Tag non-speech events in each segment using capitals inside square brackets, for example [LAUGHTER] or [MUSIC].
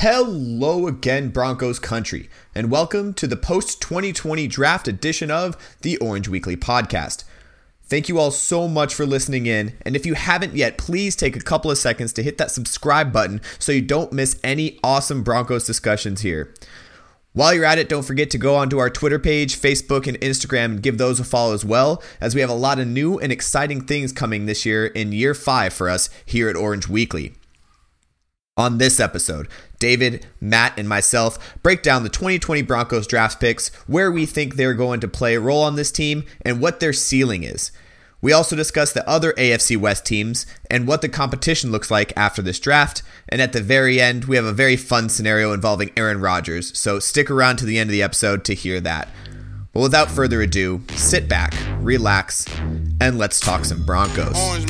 Hello again, Broncos country, and welcome to the post 2020 draft edition of the Orange Weekly podcast. Thank you all so much for listening in, and if you haven't yet, please take a couple of seconds to hit that subscribe button so you don't miss any awesome Broncos discussions here. While you're at it, don't forget to go onto our Twitter page, Facebook, and Instagram and give those a follow as well, as we have a lot of new and exciting things coming this year in year five for us here at Orange Weekly. On this episode, David, Matt, and myself break down the 2020 Broncos draft picks, where we think they're going to play a role on this team, and what their ceiling is. We also discuss the other AFC West teams and what the competition looks like after this draft. And at the very end, we have a very fun scenario involving Aaron Rodgers. So stick around to the end of the episode to hear that. Well, without further ado, sit back, relax, and let's talk some Broncos. Orange,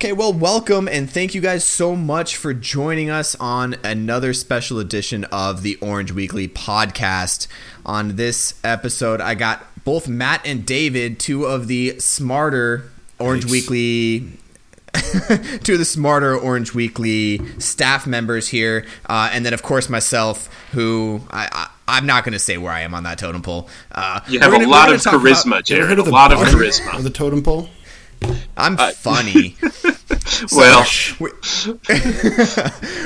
Okay, well, welcome and thank you guys so much for joining us on another special edition of the Orange Weekly podcast. On this episode, I got both Matt and David, two of the smarter Orange Thanks. Weekly [LAUGHS] two of the smarter Orange Weekly staff members here, uh, and then of course myself, who I, I I'm not going to say where I am on that totem pole. Uh, You have a gonna- lot of about- charisma, ever Jared. A lot of bottom charisma. of the totem pole? I'm funny. [LAUGHS] Well, [LAUGHS]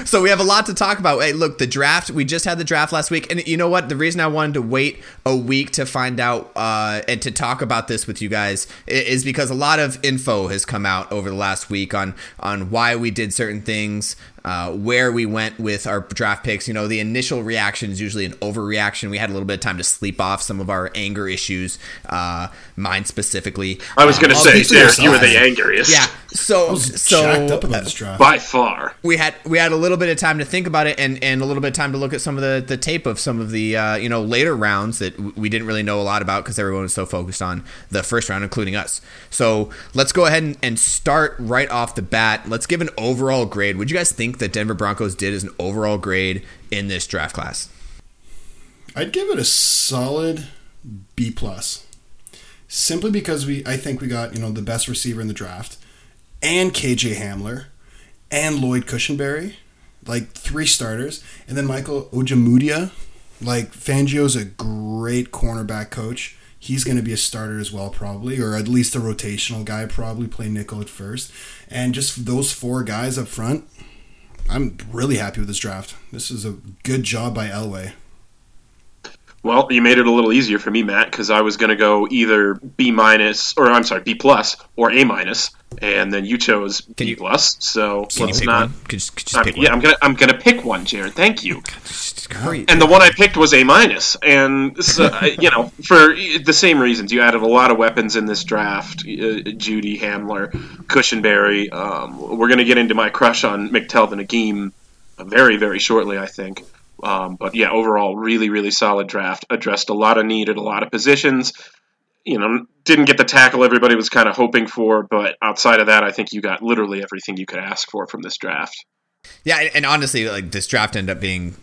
so we have a lot to talk about. Hey, look, the draft. We just had the draft last week, and you know what? The reason I wanted to wait a week to find out uh, and to talk about this with you guys is because a lot of info has come out over the last week on on why we did certain things, uh, where we went with our draft picks. You know, the initial reaction is usually an overreaction. We had a little bit of time to sleep off some of our anger issues, uh, mine specifically. I was going to Um, say, speak for Jared, you were the angriest. yeah. So so jacked up about this draft. By far. we had we had a little bit of time to think about it and, and a little bit of time to look at some of the, the tape of some of the uh, you know later rounds that we didn't really know a lot about because everyone was so focused on the first round, including us. So let's go ahead and, and start right off the bat. Let's give an overall grade. Would you guys think that Denver Broncos did as an overall grade in this draft class? I'd give it a solid B plus, simply because we I think we got you know the best receiver in the draft, and KJ Hamler, and Lloyd Cushenberry, like three starters, and then Michael Ojemudia, like Fangio's a great cornerback coach. He's going to be a starter as well, probably, or at least a rotational guy, probably play nickel at first. And just those four guys up front, I'm really happy with this draft. This is a good job by Elway. Well, you made it a little easier for me, Matt, because I was going to go either B minus, or I'm sorry, B plus, or A minus, and then you chose B you- plus. So Can let's you not. one? Could just, could just I'm- pick yeah. I'm gonna I'm gonna pick one, Jared. Thank you. Hurry. And the one I picked was A minus, and so, uh, [LAUGHS] you know for the same reasons. You added a lot of weapons in this draft: uh, Jeudy, Hamler, Cushenberry. Um, we're gonna get into my crush on McTell McTelvin Agim very very shortly, I think. Um, but yeah, overall, really really solid draft. Addressed a lot of need at a lot of positions. You know, didn't get the tackle everybody was kind of hoping for, but outside of that, I think you got literally everything you could ask for from this draft. Yeah, and- and honestly, like this draft ended up being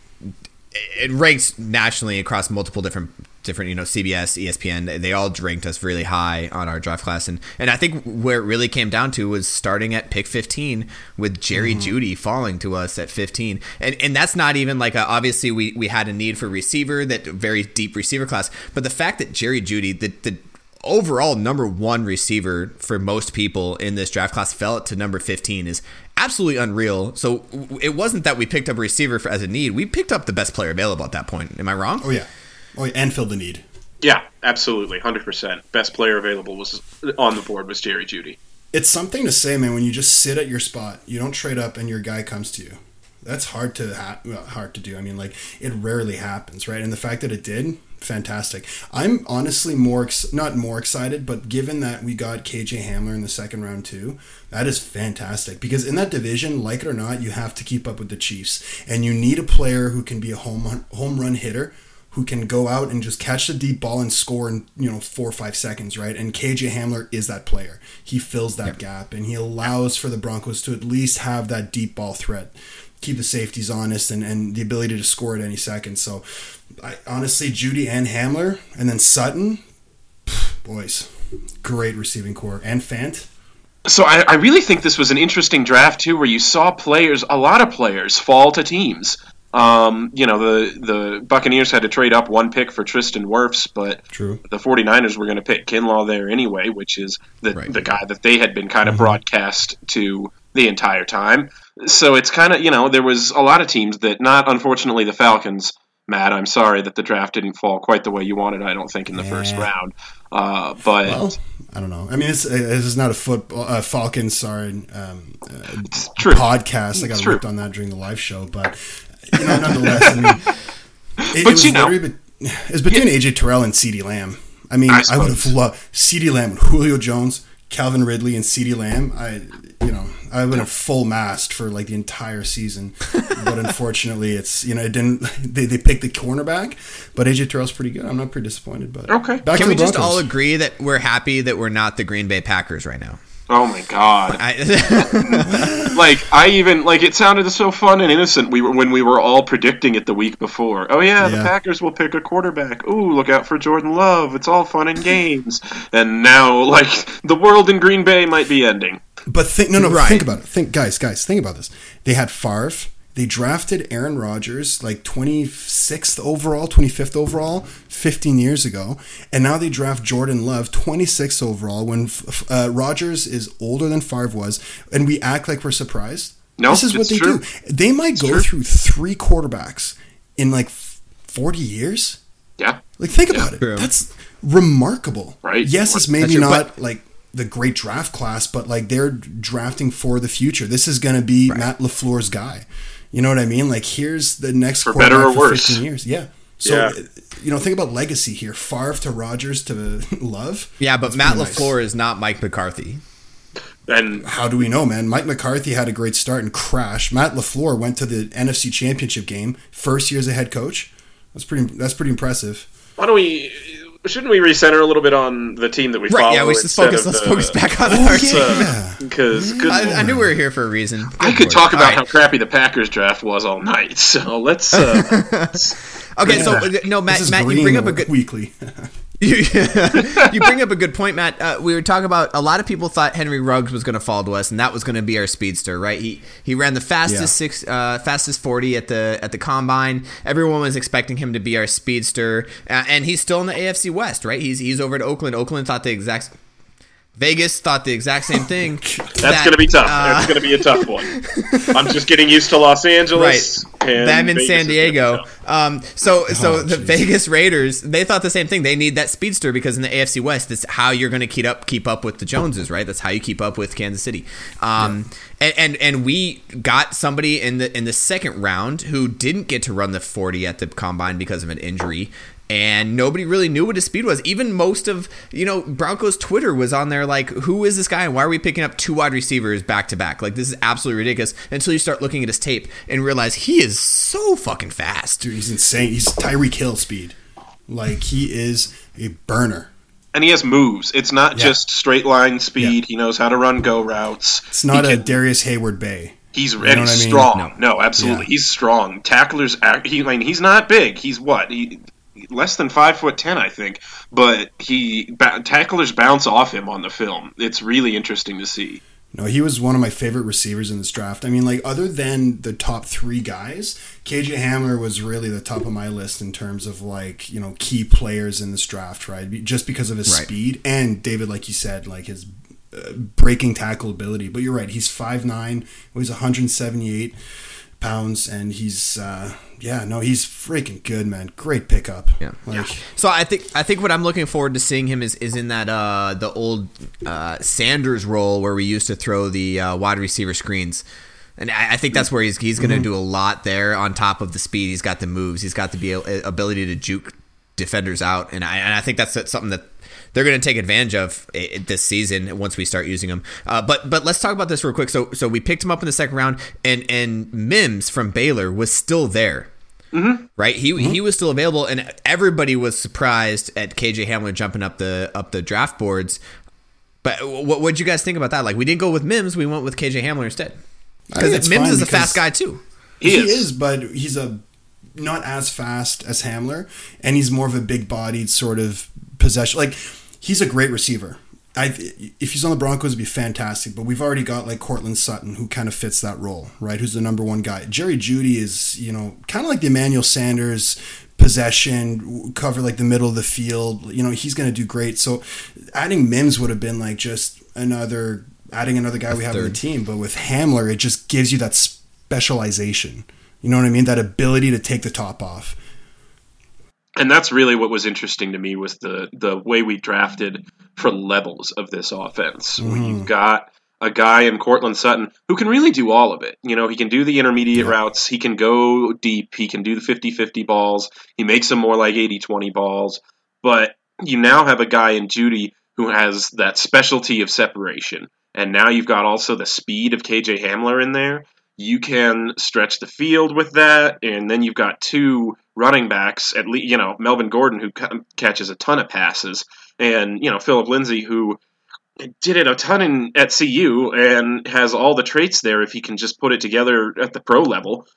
it ranks nationally across multiple different different you know CBS, ESPN. They all ranked us really high on our draft class, and and I think where it really came down to was starting at pick 15 with Jerry mm-hmm. Jeudy falling to us at 15, and and that's not even like a, obviously we we had a need for receiver that very deep receiver class, but the fact that Jerry Jeudy the the overall number one receiver for most people in this draft class fell to number 15 is absolutely unreal. So it wasn't that we picked up a receiver for, as a need. We picked up the best player available at that point. Am I wrong? Oh yeah, oh yeah, and filled the need. Yeah, absolutely, hundred percent. Best player available was on the board was Jerry Jeudy. It's something to say, man. When you just sit at your spot, you don't trade up, and your guy comes to you. That's hard to ha- well, hard to do. I mean, like it rarely happens, right? And the fact that it did, fantastic. I'm honestly more ex- not more excited, but given that we got KJ Hamler in the second round too, that is fantastic because in that division, like it or not, you have to keep up with the Chiefs, and you need a player who can be a home run, home run hitter who can go out and just catch the deep ball and score in you know four or five seconds, right? And KJ Hamler is that player. He fills that gap and he allows for the Broncos to at least have that deep ball threat, keep the safeties honest, and, and the ability to score at any second. So, I honestly, Jeudy and Hamler, and then Sutton, boys, great receiving core and Fant. So I, I really think this was an interesting draft too, where you saw players, a lot of players, fall to teams. Um, you know, the the Buccaneers had to trade up one pick for Tristan Wirfs, but True. the 49ers were going to pick Kinlaw there anyway, which is the, Right. the guy that they had been kind of broadcast to the entire time. So it's kind of, you know, there was a lot of teams that, not unfortunately the Falcons, Matt, I'm sorry that the draft didn't fall quite the way you wanted, I don't think, in the first round. Uh, but Well, I don't know. I mean, it's, this is not a football uh, Falcons sorry um, uh, podcast. I got ripped on that during the live show, but you know, nonetheless, I mean, it, [LAUGHS] it But was you know- be- it's between AJ Terrell and CeeDee Lamb. I mean, I I, would have loved CeeDee Lamb, Julio Jones, Calvin Ridley, and CeeDee Lamb. I, you know, I went have full mast for like the entire season, [LAUGHS] but unfortunately, it's you know, it didn't. [LAUGHS] They, they picked the cornerback, but AJ Terrell's pretty good. I'm not pretty disappointed, but Okay. Back Can to we just all agree that we're happy that we're not the Green Bay Packers right now? Oh my god! I, [LAUGHS] like I even like it sounded so fun and innocent. We were when we were all predicting it the week before. Oh yeah, the Packers will pick a quarterback. Ooh, look out for Jordan Love. It's all fun and games. and now, like the world in Green Bay might be ending. But think no no but Right. think about it. Think guys, guys, think about this. They had Favre. They drafted Aaron Rodgers like 26th overall, 25th overall 15 years ago, and now they draft Jordan Love 26th overall when f- f- uh, Rodgers is older than Favre was, and we act like we're surprised. No, this is what they true. do. They might go true. through three quarterbacks in like 40 years. Yeah. Like, think about it. True. That's remarkable. Right. Yes, it's maybe not like the great draft class, but like they're drafting for the future. This is going to be Matt LaFleur's guy. You know what I mean? Like, here's the next For quarterback better or for worse. 15 years. Yeah. So, Yeah. Uh, you know, think about legacy here. Favre to Rodgers to [LAUGHS] Love. yeah, but That's Matt pretty nice. LaFleur is not Mike McCarthy. And How do we know, man? Mike McCarthy had a great start and crashed. Matt LaFleur went to the NFC Championship game, first year as a head coach. That's pretty. That's pretty impressive. why don't we? Shouldn't we recenter a little bit on the team that we Right? follow? Yeah, we should focus. Let's the- focus back on Oh, our yeah. team. Because I, I knew we were here for a reason. I could lord. talk about All how crappy the Packers draft was all night. [LAUGHS] So let's. Uh, [LAUGHS] Okay, so Yeah. uh, no, Matt. This is Matt, you bring up a good. weekly. [LAUGHS] You, [LAUGHS] you bring up a good point, Matt. Uh, we were talking about a lot of people thought Henry Ruggs was going to fall to us, and that was going to be our speedster, right? He he ran the fastest Yeah. six, uh, fastest forty at the at the combine. Everyone was expecting him to be our speedster, uh, and he's still in the AFC West, right? He's he's over at Oakland. Oakland thought the exact. Vegas thought the exact same thing. [LAUGHS] That's going to be tough. That's going to be a tough one. [LAUGHS] I'm just getting used to Los Angeles. And them in Vegas San is gonna be Diego. Um, so so Oh, the. Vegas Raiders they thought the same thing. They need that speedster because in the AFC West, that's how you're going to keep up keep up with the Joneses, right? That's how you keep up with Kansas City. Um, and, and and we got somebody in the in the second round who didn't get to run the 40 at the combine because of an injury. And nobody really knew what his speed was. Even most of you know Broncos Twitter was on there like, "Who is this guy? And why are we picking up two wide receivers back to back? Like this is absolutely ridiculous." Until you start looking at his tape and realize he is so fucking fast. Dude, he's insane. He's Tyreek Hill speed. Like he is a burner. And he has moves. It's not Yeah. just straight line speed. He knows how to run go routes. It's not He a can- Darrius Heyward-Bey. He's and know he's what I mean? strong. No, absolutely, Yeah. he's strong. Tacklers, act- he I mean, he's not big. He's what he less than five foot ten, I think. But he ba- tacklers bounce off him on the film. It's really interesting to see. No, he was one of my favorite receivers in this draft. I mean, like other than the top three guys, KJ Hamler was really the top of my list in terms of like you know key players in this draft, right? Just because of his Right. speed and David, like you said, like his uh, breaking tackle ability. But you're right, he's 5'9", weighs 178 pounds, and he's uh, yeah, no, he's freaking good, man. Great pickup. Yeah. like So I think I think what I'm looking forward to seeing him is is in that uh, the old uh, Sanders role where we used to throw the uh, wide receiver screens. And I I think that's where he's he's going to do a lot there. On top of the speed, he's got the moves. He's got the be- ability to juke defenders out, and I and I think that's something that they're going to take advantage of i- i- this season once we start using them. Uh, but but let's talk about this real quick. So so we picked him up in the second round, and and Mims from Baylor was still there. Mm-hmm. right? He he was still available, and everybody was surprised at KJ Hamler jumping up the up the draft boards. But what what'd you guys think about that? Like, we didn't go with Mims, we went with KJ Hamler instead because Mims is a fast guy too. He He, is. is. but he's a not as fast as Hamler, and he's more of a big-bodied sort of possession. Like he's a great receiver. I if he's on the Broncos, it'd be fantastic. But we've already got like Courtland Sutton, who kind of fits that role, right? Who's the number one guy? Jerry Jeudy is you know kind of like the Emmanuel Sanders possession, cover like the middle of the field. You know he's going to do great. So adding Mims would have been like just another adding another guy we have on the team. But with Hamler, it just gives you that specialization. You know what I mean? That ability to take the top off. And that's really what was interesting to me was the the way we drafted for levels of this offense. Where you've mm. got a guy in Courtland Sutton who can really do all of it. You know, he can do the intermediate Yeah. routes, he can go deep, he can do the 50-50 balls, he makes them more like 80-20 balls, but you now have a guy in Jeudy who has that specialty of separation. And now you've got also the speed of KJ Hamler in there. You can stretch the field with that, and then you've got two running backs. At least, you know Melvin Gordon who catches a ton of passes, and you know Philip Lindsay who did it a ton in, at CU and has all the traits there. If he can just put it together at the pro level,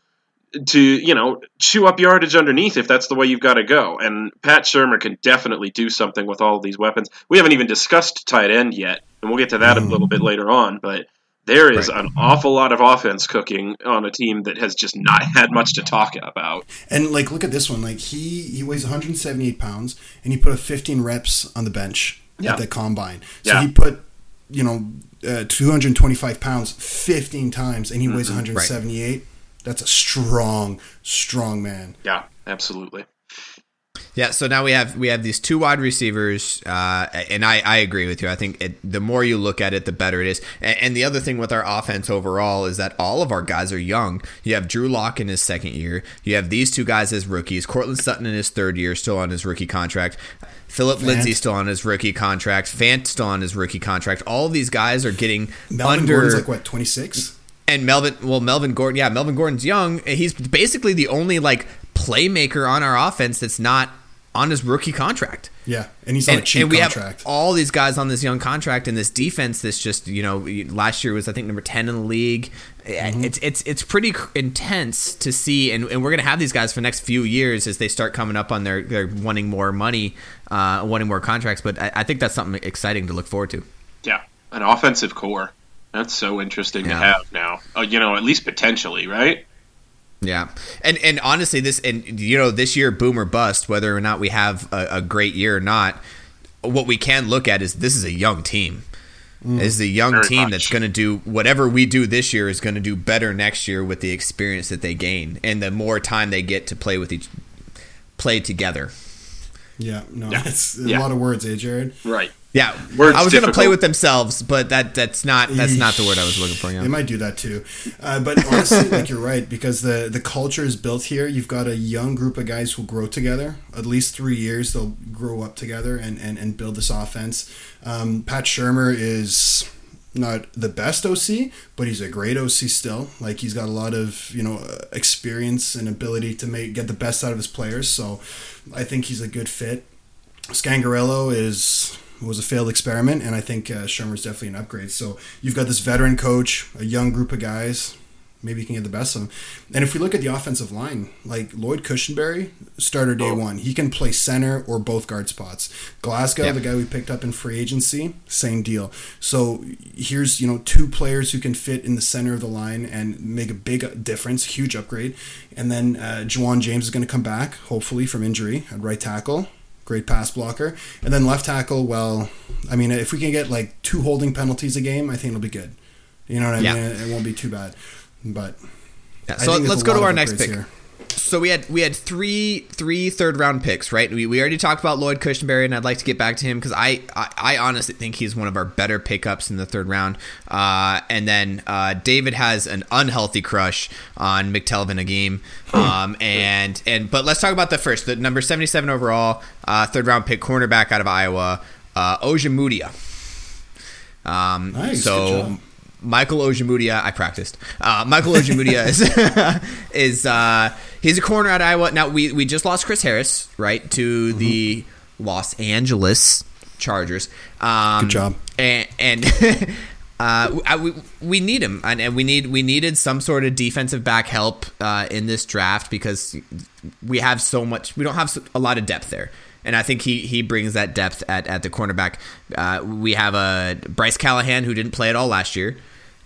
to you know chew up yardage underneath if that's the way you've got to go. And Pat Shurmur can definitely do something with all of these weapons. We haven't even discussed tight end yet, and we'll get to that a little hmm. bit later on. But there is Right. an awful lot of offense cooking on a team that has just not [LAUGHS] had much to talk about. And like, look at this one. Like he he weighs 178 pounds, and he put a 15 reps on the bench Yeah. at the combine. So Yeah. he put you know uh, 225 pounds 15 times, and he weighs Mm-hmm. 178. That's a strong, strong man. Yeah, absolutely. Yeah, so now we have we have these two wide receivers, uh, and I, I agree with you. I think it, the more you look at it, the better it is. And, and the other thing with our offense overall is that all of our guys are young. You have Drew Lock in his second year. You have these two guys as rookies. Courtland Sutton in his third year, still on his rookie contract. Philip Lindsay still on his rookie contract. Fant still on his rookie contract. All of these guys are getting Melvin under Gordon's like what 26. and Melvin, well, Melvin Gordon, yeah, Melvin Gordon's young. He's basically the only like playmaker on our offense that's not on his rookie contract. Yeah, and he's on a And, cheap and we contract. have all these guys on this young contract and this defense that's just you know last year was I think number ten in the league. Mm-hmm. It's it's it's pretty intense to see, and, and we're gonna have these guys for the next few years as they start coming up on their their wanting more money, uh, wanting more contracts. But I, I think that's something exciting to look forward to. Yeah, an offensive core. That's so interesting to have now. Uh, you know, at least potentially, right? Yeah, and and honestly, this and you know this year boom or bust, whether or not we have a, a great year or not. What we can look at is this is a young team. This is a young Very team much. that's going to do whatever we do this year is going to do better next year with the experience that they gain and the more time they get to play with each play together. yeah, no, [LAUGHS] Yeah. it's a Yeah. lot of words, eh, Jared? Right. Yeah, Words I was going to play with themselves, but that that's not that's not the word I was looking for. They might do that too, uh, but honestly, [LAUGHS] like you're right because the the culture is built here. You've got a young group of guys who grow together. At least three years, they'll grow up together and and, and build this offense. Um, Pat Shurmur is not the best OC, but he's a great OC still. Like he's got a lot of you know uh, experience and ability to make get the best out of his players. So I think he's a good fit. Scangarello is was a failed experiment, and I think uh, Shurmur's definitely an upgrade. So you've got this veteran coach, a young group of guys. Maybe you can get the best of them. And if we look at the offensive line, like Lloyd Cushenberry, starter day Oh. one, he can play center or both guard spots. Glasgow, Yep. the guy we picked up in free agency, same deal. So here's you know two players who can fit in the center of the line and make a big difference, huge upgrade. And then uh, Ja'Wuan James is going to come back, hopefully from injury at right tackle great pass blocker. And then left tackle, well, I mean, if we can get like two holding penalties a game, I think it'll be good. You know what I Yeah. mean? It won't be too bad. But Yeah, so let's go to our next pick. here. So we had we had three three third round picks, right? We, we already talked about Lloyd Cushenberry, and I'd like to get back to him because I, I I honestly think he's one of our better pickups in the third round. Uh, and then uh, David has an unhealthy crush on McTelvin Agim. Um, and and but let's talk about the first, the number seventy seven overall, uh, third round pick, cornerback out of Iowa, uh, Ojemudia. Um, Nice, so. Michael Ojemudia, I practiced. Uh, Michael Ojemudia is [LAUGHS] is uh, he's a corner at Iowa. Now we we just lost Chris Harris right to mm-hmm. the Los Angeles Chargers. Um, Good job. And, and [LAUGHS] uh, we we need him, and, and, we need we needed some sort of defensive back help uh, in this draft because we have so much. We don't have a lot of depth there and I think he he brings that depth at, at the cornerback. Uh, we have a Bryce Callahan who didn't play at all last year,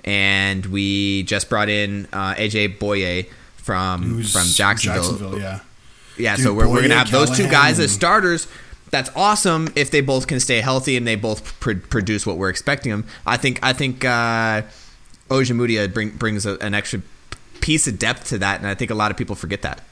and we just brought in uh, AJ Bouye from from Jacksonville. Jacksonville yeah, yeah. Dude, so we're, we're gonna have Callahan those two guys as starters. That's awesome if they both can stay healthy and they both pr- produce what we're expecting them. I think I think uh, Ojemudia bring, brings a, an extra piece of depth to that, and I think a lot of people forget that.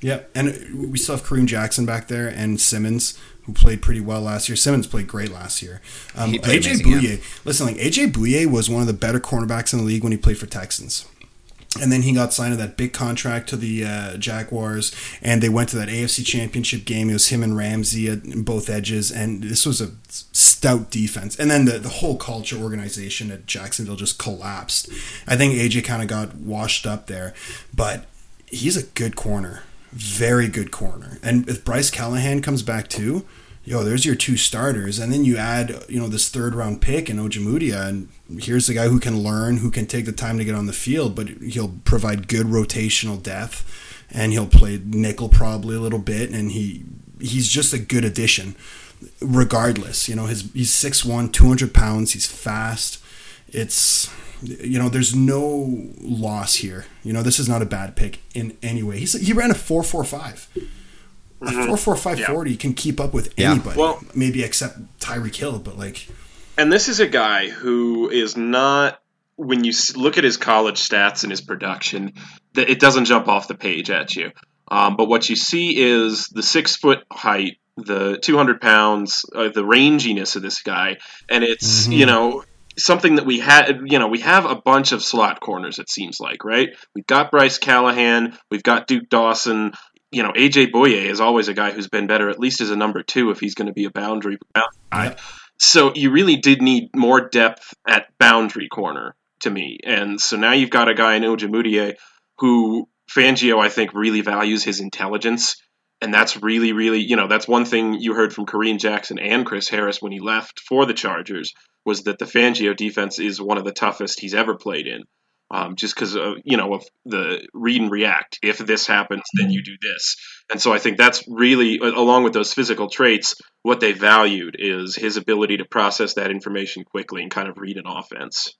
Yeah, and we still have Kareem Jackson back there and Simmons, who played pretty well last year. Simmons played great last year. Um, AJ Bouye, yeah. listen, like AJ Bouye was one of the better cornerbacks in the league when he played for Texans. And then he got signed to that big contract to the uh, Jaguars, and they went to that AFC Championship game. It was him and Ramsey at both edges, and this was a stout defense. And then the, the whole culture organization at Jacksonville just collapsed. I think AJ kind of got washed up there, but he's a good corner very good corner. And if Bryce Callahan comes back too, yo, there's your two starters. And then you add, you know, this third round pick in Ojemudia, and here's the guy who can learn, who can take the time to get on the field, but he'll provide good rotational depth, and he'll play nickel probably a little bit, and he he's just a good addition. Regardless, you know, his he's 6'1", 200 pounds, he's fast. It's you know, there's no loss here. You know, this is not a bad pick in any way. He's, he ran a 4.45. A mm-hmm. 4.45 yeah. 40 can keep up with yeah. anybody. Well, maybe except Tyreek Hill, but like. And this is a guy who is not. When you look at his college stats and his production, it doesn't jump off the page at you. Um, but what you see is the six foot height, the 200 pounds, uh, the ranginess of this guy, and it's mm-hmm. you know something that we had, you know, we have a bunch of slot corners, it seems like, right? We've got Bryce Callahan, we've got Duke Dawson. You know, AJ Bouye is always a guy who's been better, at least as a number two, if he's going to be a boundary guy. So you really did need more depth at boundary corner to me. And so now you've got a guy in Ojemudia who Fangio, I think, really values his intelligence. And that's really, really, you know, that's one thing you heard from Kareem Jackson and Chris Harris when he left for the Chargers was that the Fangio defense is one of the toughest he's ever played in. Um, just because of you know of the read and react. If this happens, then you do this. And so I think that's really, along with those physical traits, what they valued is his ability to process that information quickly and kind of read an offense.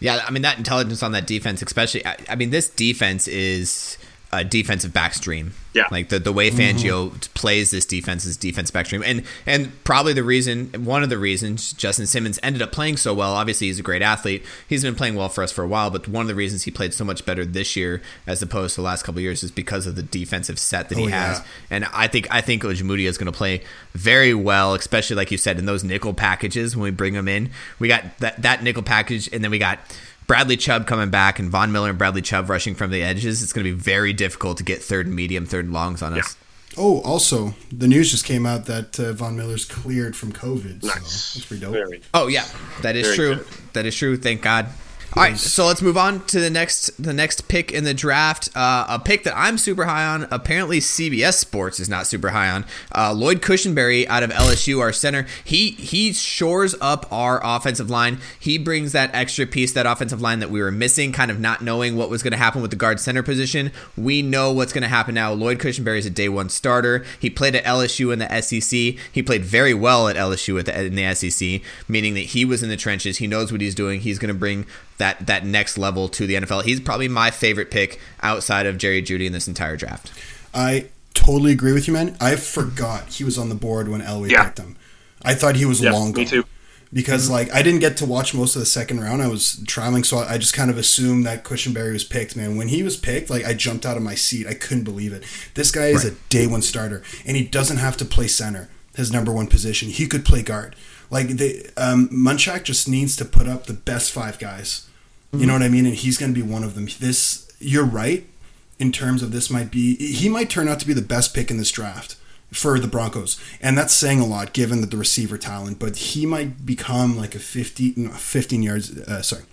Yeah, I mean that intelligence on that defense, especially. I, I mean, this defense is a defensive backstream. Yeah, like the the way Fangio mm-hmm. plays this defense is defense backstream, and and probably the reason, one of the reasons Justin Simmons ended up playing so well. Obviously, he's a great athlete. He's been playing well for us for a while, but one of the reasons he played so much better this year as opposed to the last couple years is because of the defensive set that he oh, has. Yeah. And I think I think Ojemudia is going to play very well, especially like you said in those nickel packages when we bring him in. We got that that nickel package, and then we got Bradley Chubb coming back and Von Miller and Bradley Chubb rushing from the edges, it's going to be very difficult to get third and medium, third and longs on us. Oh, also, the news just came out that uh, Von Miller's cleared from COVID. Nice. So that's pretty dope. Very, oh, yeah. That is true. Good. That is true. Thank God. All right, so let's move on to the next the next pick in the draft. Uh, a pick that I'm super high on. Apparently, CBS Sports is not super high on. Uh, Lloyd Cushenberry out of LSU, our center. He he shores up our offensive line. He brings that extra piece, that offensive line that we were missing, kind of not knowing what was going to happen with the guard center position. We know what's going to happen now. Lloyd Cushenberry is a day one starter. He played at LSU in the SEC. He played very well at LSU in the SEC, meaning that he was in the trenches. He knows what he's doing. He's going to bring that that next level to the NFL. He's probably my favorite pick outside of Jerry Jeudy in this entire draft. I totally agree with you, man. I forgot he was on the board when Elway yeah. picked him. I thought he was yeah, long gone. Me too. Because mm-hmm. like I didn't get to watch most of the second round. I was traveling, so I just kind of assumed that Cushenberry was picked. Man, when he was picked, like I jumped out of my seat. I couldn't believe it. This guy is right. a day one starter, and he doesn't have to play center. His number one position. He could play guard. Like they, um, Munchak just needs to put up the best five guys. You know mm-hmm. what I mean? And he's going to be one of them. This, you're right. In terms of this, might be he might turn out to be the best pick in this draft for the Broncos, and that's saying a lot given that the receiver talent. But he might become like a 50, 15 yards. Uh, sorry,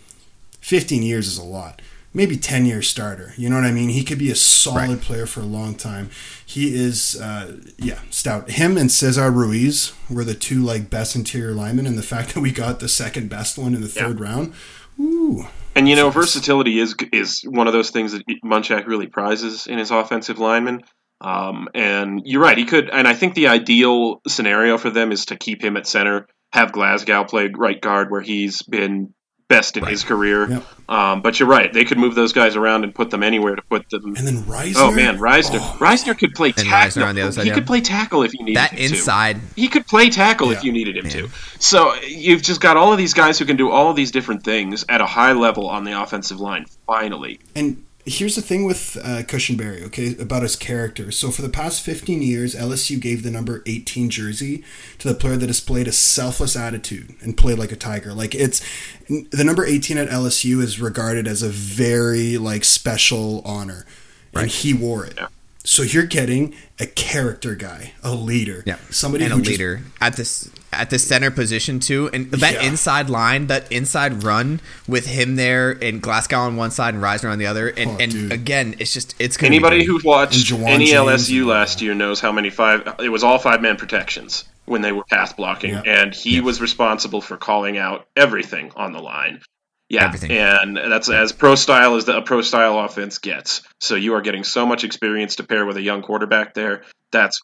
15 years is a lot. maybe 10 year starter. You know what I mean? He could be a solid Right. player for a long time. He is, uh, yeah, stout. Him and Cesar Ruiz were the two like best interior linemen, and the fact that we got the second best one in the Yeah. third round, ooh, And you know, versatility is is one of those things that Munchak really prizes in his offensive linemen. Um, and you're right, he could. And I think the ideal scenario for them is to keep him at center, have Glasgow play right guard where he's been best in his career. Yep. Um, but you're right, they could move those guys around and put them anywhere to put them. and then Risner. Oh man, Risner! Oh, Risner could play And tackle. On the other side, he yeah. could play tackle if you needed That him to inside, he could play tackle if you needed him to. So you've just got all of these guys who can do all of these different things at a high level on the offensive line. Finally, And here's the thing with uh, Cushenberry, okay, about his character. So for the past 15 years, LSU gave the number 18 jersey to the player that displayed a selfless attitude and played like a tiger. Like it's the number 18 at LSU is regarded as a very like special honor, and he wore it. Yeah. So you're getting a character guy, a leader, yeah, somebody and a who just- leader at this at the center position too, and that Yeah. inside line, that inside run with him there and Glasgow on one side and Risner on the other, and Oh, and dude. again, it's just it's gonna anybody be great. who's watched any James LSU last year knows how many five. It was all five man protections when they were path blocking, Yeah. and he was responsible for calling out everything on the line. Yeah, Everything. and that's as pro style as the a pro style offense gets. So you are getting so much experience to pair with a young quarterback there. That's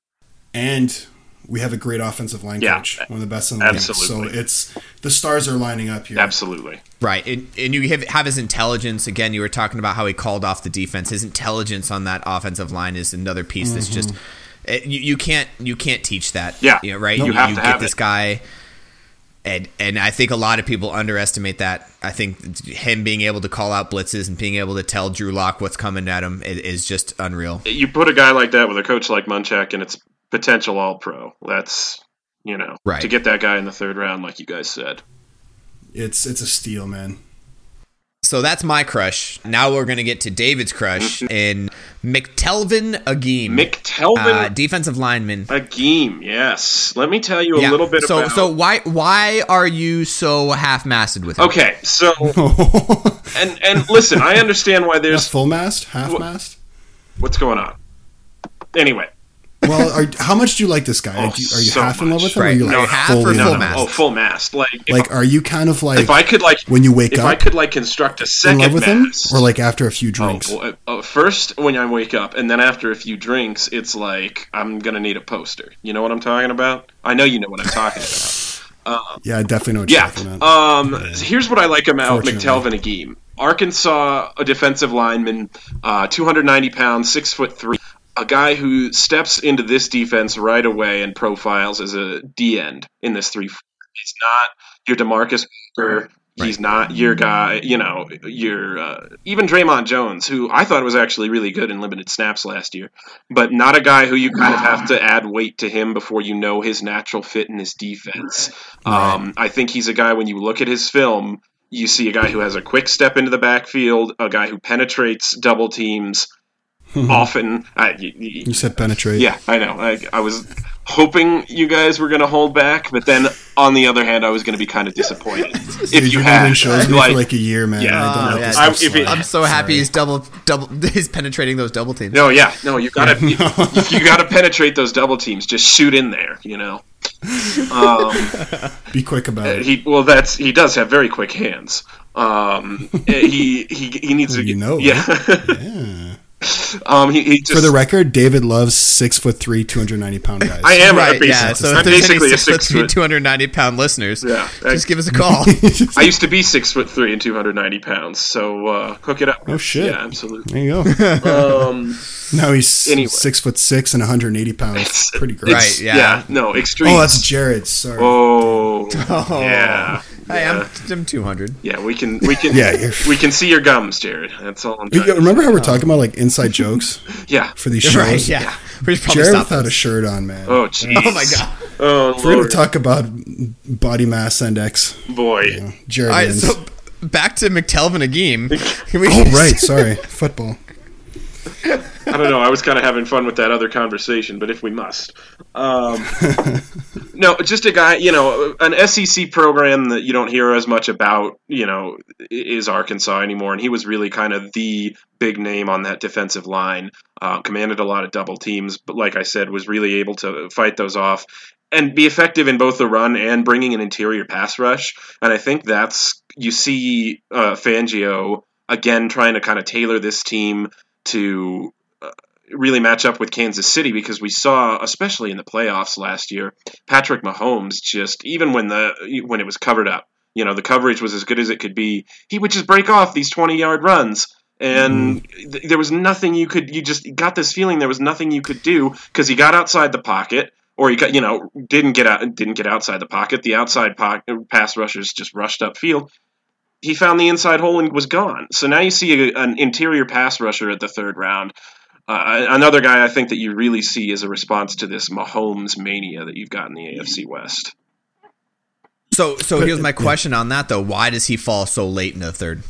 and we have a great offensive line Yeah. coach, one of the best in the Absolutely. league. So it's the stars are lining up here. absolutely. Right, and, and you have, have his intelligence. Again, you were talking about how he called off the defense. His intelligence on that offensive line is another piece that's just it, you, you can't you can't teach that. Mm-hmm. Yeah. you know, right. You you have you to get have this it. guy, and and I think a lot of people underestimate that. I think him being able to call out blitzes and being able to tell Drew Lock what's coming at him is, is just unreal. you put a guy like that with a coach like Munchak and it's potential all pro. That's you know Right. to get that guy in the third round, like you guys said. It's it's a steal, man. So that's my crush. Now we're gonna get to David's crush in McTelvin Agim, Mick Telvin uh, defensive lineman. Agim, yes. Let me tell you a little bit so, about. So why why are you so half-masted with him? okay, so [LAUGHS] and and listen, I understand why A there's full mast, half mast. what's going on. Anyway, Well, are, how much do you like this guy? Oh, are you, are you so half in love with him? or are you No, like half fully or in full love? mast? oh, full mast. Like, if, Like, are you kind of like if I could like when you wake if up I could like construct a in second love with him, or like after a few Oh, drinks? well, uh, uh, first when I wake up, and then after a few drinks, it's like I'm gonna need a poster. You know what I'm talking about? I know you know what I'm talking about. [LAUGHS] yeah, I definitely know what you're Yeah. talking about. Um, here's what I like about McTelvin Agim. Arkansas, a defensive lineman, uh, 290 pounds, six foot three. A guy who steps into this defense right away and profiles as a D end in this three. He's not your Demarcus Walker. He's not your guy, you know, your uh, even Dre'Mont Jones, who I thought was actually really good in limited snaps last year, but not a guy who you kind of have to add weight to him before you know his natural fit in his defense. Um, I think he's a guy when you look at his film, you see a guy who has a quick step into the backfield, a guy who penetrates double teams often. I, y- y- you said penetrate. yeah, I know. I, I was hoping you guys were going to hold back, but then on the other hand, I was going to be kind of disappointed [LAUGHS] if Dude, you you've had been shows me like, for like a year, man. Yeah. I don't let yeah. this I'm- stuff if it- I'm so happy Sorry. he's double double [LAUGHS] he's penetrating those double teams. No, yeah, no, you gotta [LAUGHS] you, you gotta penetrate those double teams. Just shoot in there, you know. Um, Be quick about it. he well, that's he does have very quick hands. Um, he he he needs to you know, yeah. Yeah. [LAUGHS] um, he, he just For the record, David loves six foot three, two hundred ninety pound guys. I am Right, a yeah. basic, So I'm there's any basically a six foot three, 290 pound listeners, Yeah, just give us a [LAUGHS] call. I used to be six foot three and two hundred ninety pounds, so uh, hook it up. Oh, shit. Yeah, absolutely. There you go. [LAUGHS] Um, now he's Anyway. six foot six and one hundred and eighty pounds. it's Pretty great. it's- Right, yeah. no, extreme. Oh, that's Jared. Sorry. Oh, Oh. yeah. Hey, yeah. I'm, I'm 200. Yeah, we can we can [LAUGHS] Yeah, you're- we can see your gums, Jared. That's all I'm You- trying. to remember how we're talking about like inside [LAUGHS] jokes say. Yeah. for these [LAUGHS] shows? Right, yeah. We should probably Jared stop without a shirt on, man. Oh jeez. Oh my god. Oh If we're gonna Lord. talk about body mass index. boy. Jared All right, wins. so back to McTelvin Agim. Can we oh right, sorry, football. I don't know. I was kind of having fun with that other conversation, but if we must, um, [LAUGHS] no, just a guy. You know, an SEC program that you don't hear as much about. You know, is Arkansas anymore, and he was really kind of the big name on that defensive line. Uh, commanded a lot of double teams, but like I said, was really able to fight those off and be effective in both the run and bringing an interior pass rush. And I think that's you see uh, Fangio again trying to kind of tailor this team to really match up with Kansas City because we saw, especially in the playoffs last year, Patrick Mahomes just even when the when it was covered up, you know, the coverage was as good as it could be, he would just break off these twenty yard runs. And mm. th- there was nothing you could. You just got this feeling there was nothing you could do because he got outside the pocket, or he got you know didn't get out didn't get outside the pocket. The outside pocket, pass rushers just rushed upfield he found the inside hole and was gone. So now you see a, an interior pass rusher at the third round. Uh, another guy I think that you really see is a response to this Mahomes mania that you've got in the AFC West. So, so here's my question on that though: Why does he fall so late in the third?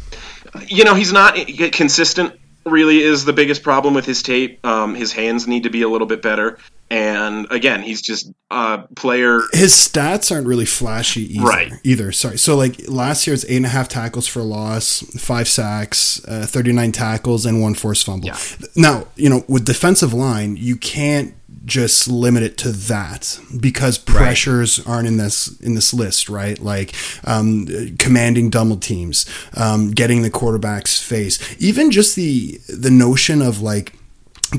You know, he's not consistent. Really, is the biggest problem with his tape. Um, his hands need to be a little bit better. And again, he's just a player. His stats aren't really flashy either. Right. Either. Sorry. So like last year, it's eight and a half tackles for loss, five sacks, uh, thirty nine tackles, and one forced fumble. Yeah. Now you know with defensive line, you can't just limit it to that because pressures right. aren't in this in this list, right? Like um, commanding double teams, um, getting the quarterback's face, even just the the notion of like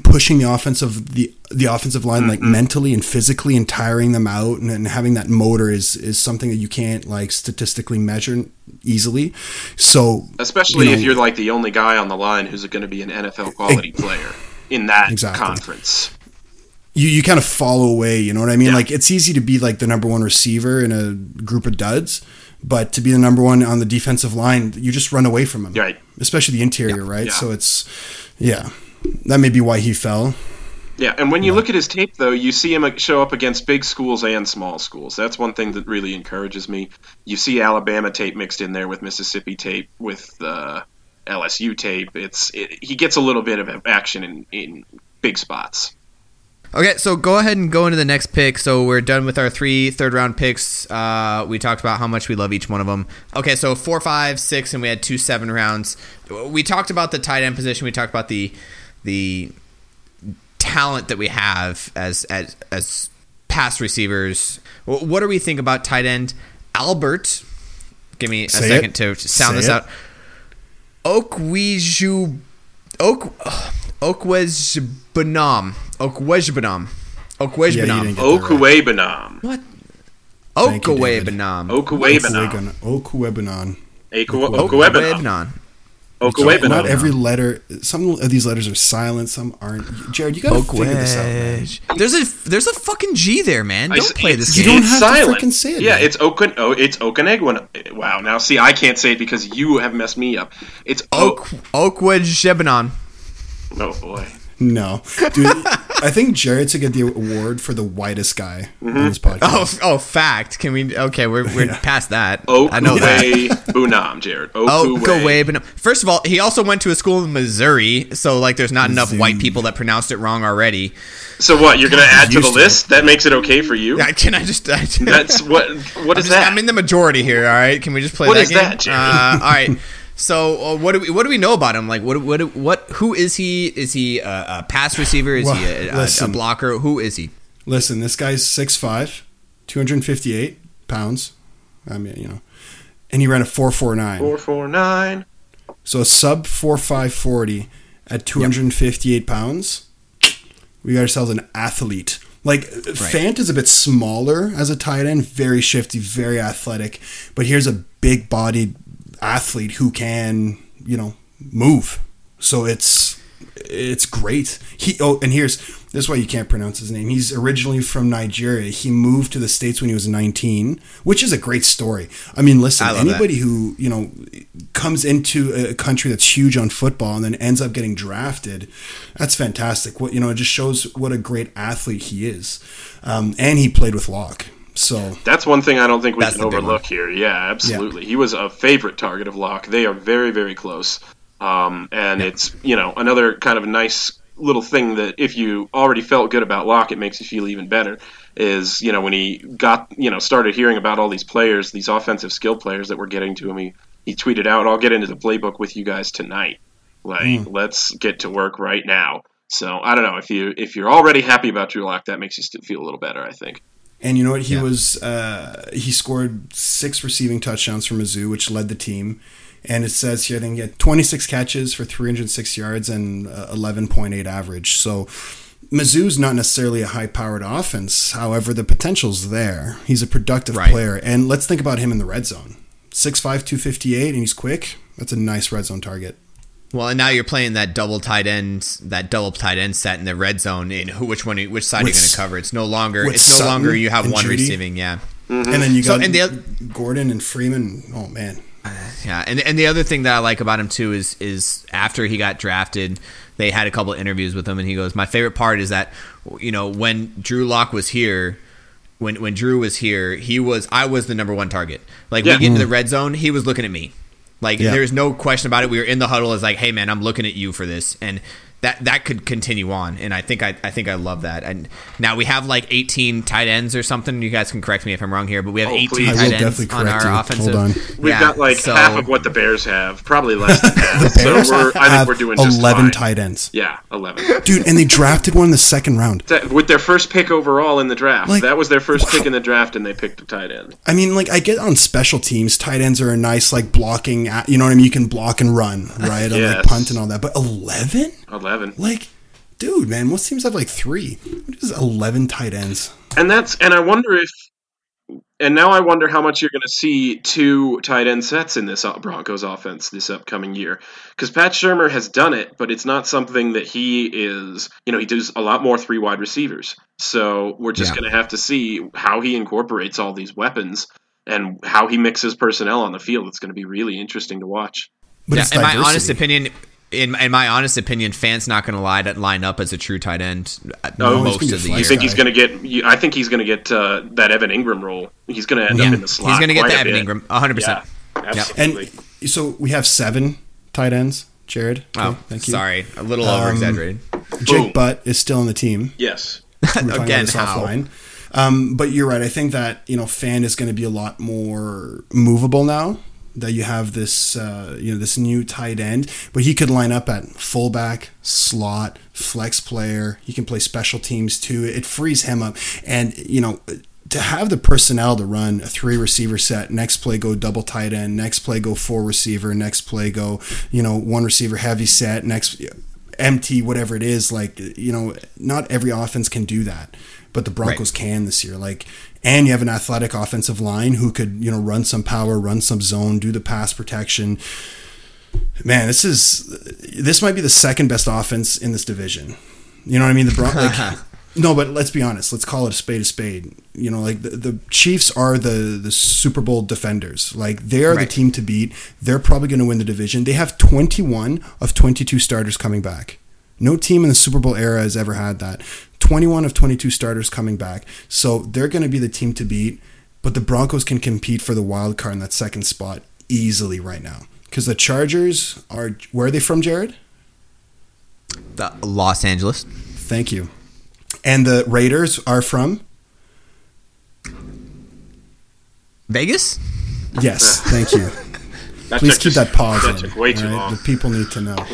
pushing the offensive the the offensive line mm-hmm. like mentally and physically and tiring them out and, and, having that motor is is something that you can't like statistically measure easily so especially you know, if you're like the only guy on the line who's going to be an NFL quality it, player in that exactly. conference you, you kind of fall away you know what I mean yeah. like it's easy to be like the number one receiver in a group of duds but to be the number one on the defensive line you just run away from them right especially the interior yeah. right yeah. so it's yeah that may be why he fell. Yeah, and when you look at his tape, though, you see him show up against big schools and small schools. That's one thing that really encourages me. You see Alabama tape mixed in there with Mississippi tape, with uh, LSU tape. It's it, he gets a little bit of action in, in big spots. Okay, so go ahead and go into the next pick. So we're done with our three third round picks. Uh, we talked about how much we love each one of them. Okay, so four, five, six, and we had two seven rounds. We talked about the tight end position. We talked about the the talent that we have as as as pass receivers. What do we think about tight end Albert? Give me a Say second it. to sound Say this it. out. Okwiju Ok [SIGHS] Okwejbanam. Okwejbanam. Okwejbanam. Okwejbanam. What? Okwejbanam. Okwejbanam. Okwejbanam. Okwejbanam. Okwebana. Not every letter. Some of these letters are silent. Some aren't. Jared, you gotta figure this out, man. There's a there's a fucking G there, man. Don't I, play this you game. You don't have silent. to freaking say it. Yeah, man. it's Okan. Oh, it's Okanegwan. Wow. Now, see, I can't say it because you have messed me up. It's Oak Oakwood Shebanon. Oh boy. No, dude. [LAUGHS] I think Jared to get the award for the whitest guy mm-hmm. on this podcast. Oh, oh, fact. Can we? Okay, we're, we're yeah. past that. Okuwe I know that. Bunam, Jared. Okuwe Bunam. First of all, he also went to a school in Missouri, so like, there's not enough white people that pronounced it wrong already. So what? You're gonna add to the list? That makes it okay for you? Yeah, can I just? I, That's what. What is just, that? I'm in the majority here. All right. Can we just play what that is game? that, Jared? Uh, all right. [LAUGHS] So uh, what do we what do we know about him? Like what what what who is he? Is he a, a pass receiver? Is well, he a, a, a, blocker? Who is he? Listen, this guy's 6'5", 258 pounds. I mean, you know, and he ran a four four nine. Four four nine. So a sub four five forty at two hundred and fifty eight yep. pounds. We got ourselves an athlete. Like right. Fant is a bit smaller as a tight end, very shifty, very athletic, but here's a big bodied athlete who can, you know, move. So it's it's great. He oh, and here's this is why you can't pronounce his name. He's originally from Nigeria. He moved to the states when he was 19, which is a great story. I mean, listen, I anybody that. who you know comes into a country that's huge on football and then ends up getting drafted, that's fantastic. What you know, it just shows what a great athlete he is. Um, and he played with Lock. So that's one thing I don't think we can overlook here. Yeah, absolutely. Yeah. He was a favorite target of Lock. They are very, very close. Um, and it's you know another kind of nice little thing that if you already felt good about Lock, it makes you feel even better. Is you know when he got you know started hearing about all these players, these offensive skill players that were getting to him, he, he tweeted out, "I'll get into the playbook with you guys tonight. Like mm. let's get to work right now." So I don't know if you if you're already happy about Drew Lock, that makes you feel a little better. I think. And you know what? He yeah. was uh, he scored six receiving touchdowns for Mizzou, which led the team. And it says here, I think he had 26 catches for 306 yards and uh, 11.8 average. So Mizzou's not necessarily a high powered offense. However, the potential's there. He's a productive right. player. And let's think about him in the red zone 6'5, 258, and he's quick. That's a nice red zone target. Well, and now you're playing that double tight end, that double tight end set in the red zone. In who, which one, which side with, are you going to cover? It's no longer, it's no Sutton longer you have one Jeudy. receiving, yeah. Mm-hmm. And then you got so, and the, Gordon and Freeman. Oh man, yeah, and and the other thing that I like about him too is is after he got drafted, they had a couple of interviews with him, and he goes, "My favorite part is that you know when Drew Lock was here." When, when Drew was here, he was I was the number one target. Like yeah. we get into the red zone, he was looking at me. Like yeah. there's no question about it. We were in the huddle as like, hey man, I'm looking at you for this. And that that could continue on, and I think I, I think I love that. And now we have like 18 tight ends or something. You guys can correct me if I'm wrong here, but we have oh, 18 please. tight ends on our you. offensive. Hold on. We've yeah, got like so, half of what the Bears have, probably less than [LAUGHS] half. the Bears so I think we're doing 11 tight ends. Yeah, 11. Dude, and they drafted one in the second round with their first pick overall in the draft. Like, that was their first wow. pick in the draft, and they picked a tight end. I mean, like I get on special teams, tight ends are a nice like blocking. You know what I mean? You can block and run, right? yes. And like punt and all that. But 11. 11. Like dude, man, most teams have like three. What is eleven tight ends? And that's and I wonder if and now I wonder how much you're going to see two tight end sets in this Broncos offense this upcoming year. Because Pat Shurmur has done it, but it's not something that he is, you know, he does a lot more three wide receivers. So we're just yeah. going to have to see how he incorporates all these weapons and how he mixes personnel on the field. It's going to be really interesting to watch. But yeah, in my honest opinion, in, in my honest opinion, Fant's not going to lie line up as a true tight end no, most of the year. You think he's going to get? I think he's going to get uh, that Evan Engram role. He's going to end yeah. up in the slot. He's going to get the Evan Engram, 100. percent Absolutely. And so we have seven tight ends. Jared. Oh, thank you. Sorry, a little um, over exaggerated. Jake Butt is still on the team. Yes. Again, how? Um, but you're right. I think that you know Fant is going to be a lot more movable now that you have this uh, you know this new tight end, but he could line up at fullback, slot, flex player. He can play special teams too. It frees him up, and you know to have the personnel to run a three receiver set. Next play go double tight end. Next play go four receiver. Next play go you know one receiver heavy set. Next empty whatever it is. Like you know not every offense can do that but the Broncos right. can this year. Like, and you have an athletic offensive line who could, you know, run some power, run some zone, do the pass protection. Man, this is this might be the second best offense in this division. You know what I mean? The Bron- like, [LAUGHS] no, but let's be honest. Let's call it a spade a spade. You know, like the, the Chiefs are the the Super Bowl defenders. Like they are right. the team to beat. They're probably going to win the division. They have 21 of 22 starters coming back. No team in the Super Bowl era has ever had that. 21 of 22 starters coming back. So they're going to be the team to beat, but the Broncos can compete for the wild card in that second spot easily right now. Because the Chargers are, where are they from, Jared? The Los Angeles. Thank you. And the Raiders are from? Vegas? Yes, thank you. [LAUGHS] That Please keep that pause in. Way too right? long. The people need to know. [LAUGHS]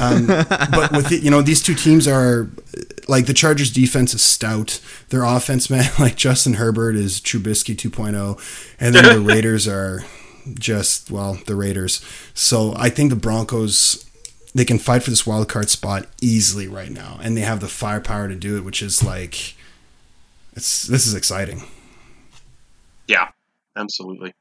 Um, but with it, you know, these two teams are like the Chargers' defense is stout. Their offense, [LAUGHS] man, like Justin Herbert is Trubisky 2.0, and then the [LAUGHS] Raiders are just well, the Raiders. So I think the Broncos they can fight for this wild card spot easily right now, and they have the firepower to do it, which is like it's this is exciting. Yeah, absolutely.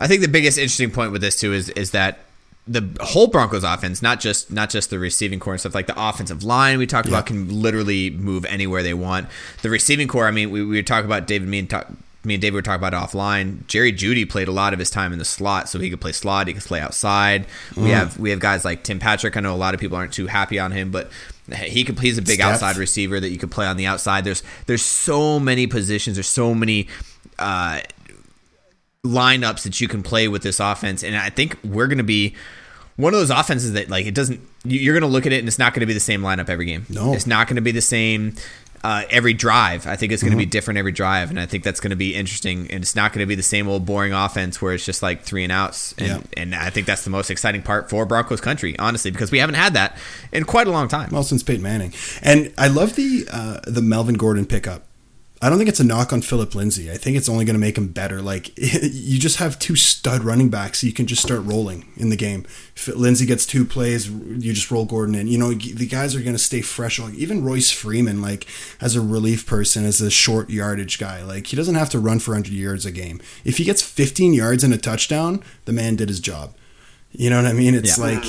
I think the biggest interesting point with this too is is that the whole Broncos offense, not just not just the receiving core and stuff, like the offensive line we talked yeah. about can literally move anywhere they want. The receiving core, I mean, we, we talking about David, me and talk, me and David were talking about offline. Jerry Jeudy played a lot of his time in the slot, so he could play slot, he could play outside. Mm. We have we have guys like Tim Patrick. I know a lot of people aren't too happy on him, but he could he's a big Steph. outside receiver that you could play on the outside. There's there's so many positions, there's so many uh, lineups that you can play with this offense, and I think we're going to be one of those offenses that like it doesn't. you- You're going to look at it and it's not going to be the same lineup every game. No. it's not going to be the same. Uh, every drive, I think it's going to be Mm-hmm. different every drive, and I think that's going to be interesting. And it's not going to be the same old boring offense where it's just like three and outs. And, Yeah. and I think that's the most exciting part for Broncos country, honestly, because we haven't had that in quite a long time. Well, since Peyton Manning, and I love the uh, the Melvin Gordon pickup. I don't think it's a knock on Philip Lindsay. I think it's only going to make him better. Like [LAUGHS] you just have two stud running backs, you can just start rolling in the game. If Lindsay gets two plays, you just roll Gordon in. You know the guys are going to stay fresh. Even Royce Freeman, like as a relief person, as a short yardage guy, like he doesn't have to run for 100 yards a game. If he gets 15 yards and a touchdown, the man did his job. You know what I mean? It's Yeah. like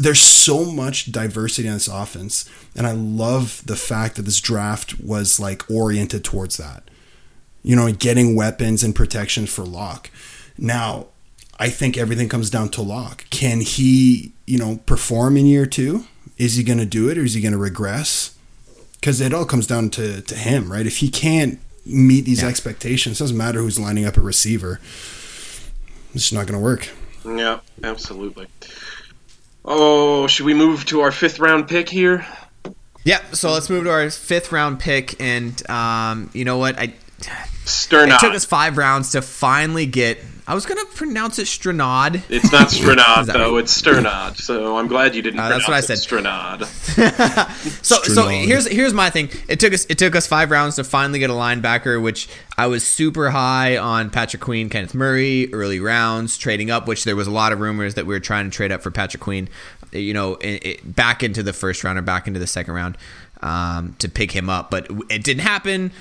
there's so much diversity in this offense, and I love the fact that this draft was like oriented towards that. You know, getting weapons and protection for Lock. Now, I think everything comes down to Lock. Can he, you know, perform in year two? Is he going to do it, or is he going to regress? Because it all comes down to to him, right? If he can't meet these Yeah. expectations, it doesn't matter who's lining up at receiver. It's not going to work. Yeah, absolutely. Oh, should we move to our fifth round pick here? Yep. So let's move to our fifth round pick, and um, you know what? I Strnad. it took us five rounds to finally get. I was gonna pronounce it Stranod. It's not [LAUGHS] Strenod though; right? it's Strnad. So I'm glad you didn't Uh, that's what I said. Strenod. [LAUGHS] So so here's here's my thing. It took us it took us five rounds to finally get a linebacker, which I was super high on Patrick Queen, Kenneth Murray, early rounds, trading up, which there was a lot of rumors that we were trying to trade up for Patrick Queen, you know, it, it, back into the first round or back into the second round um, to pick him up, but it didn't happen.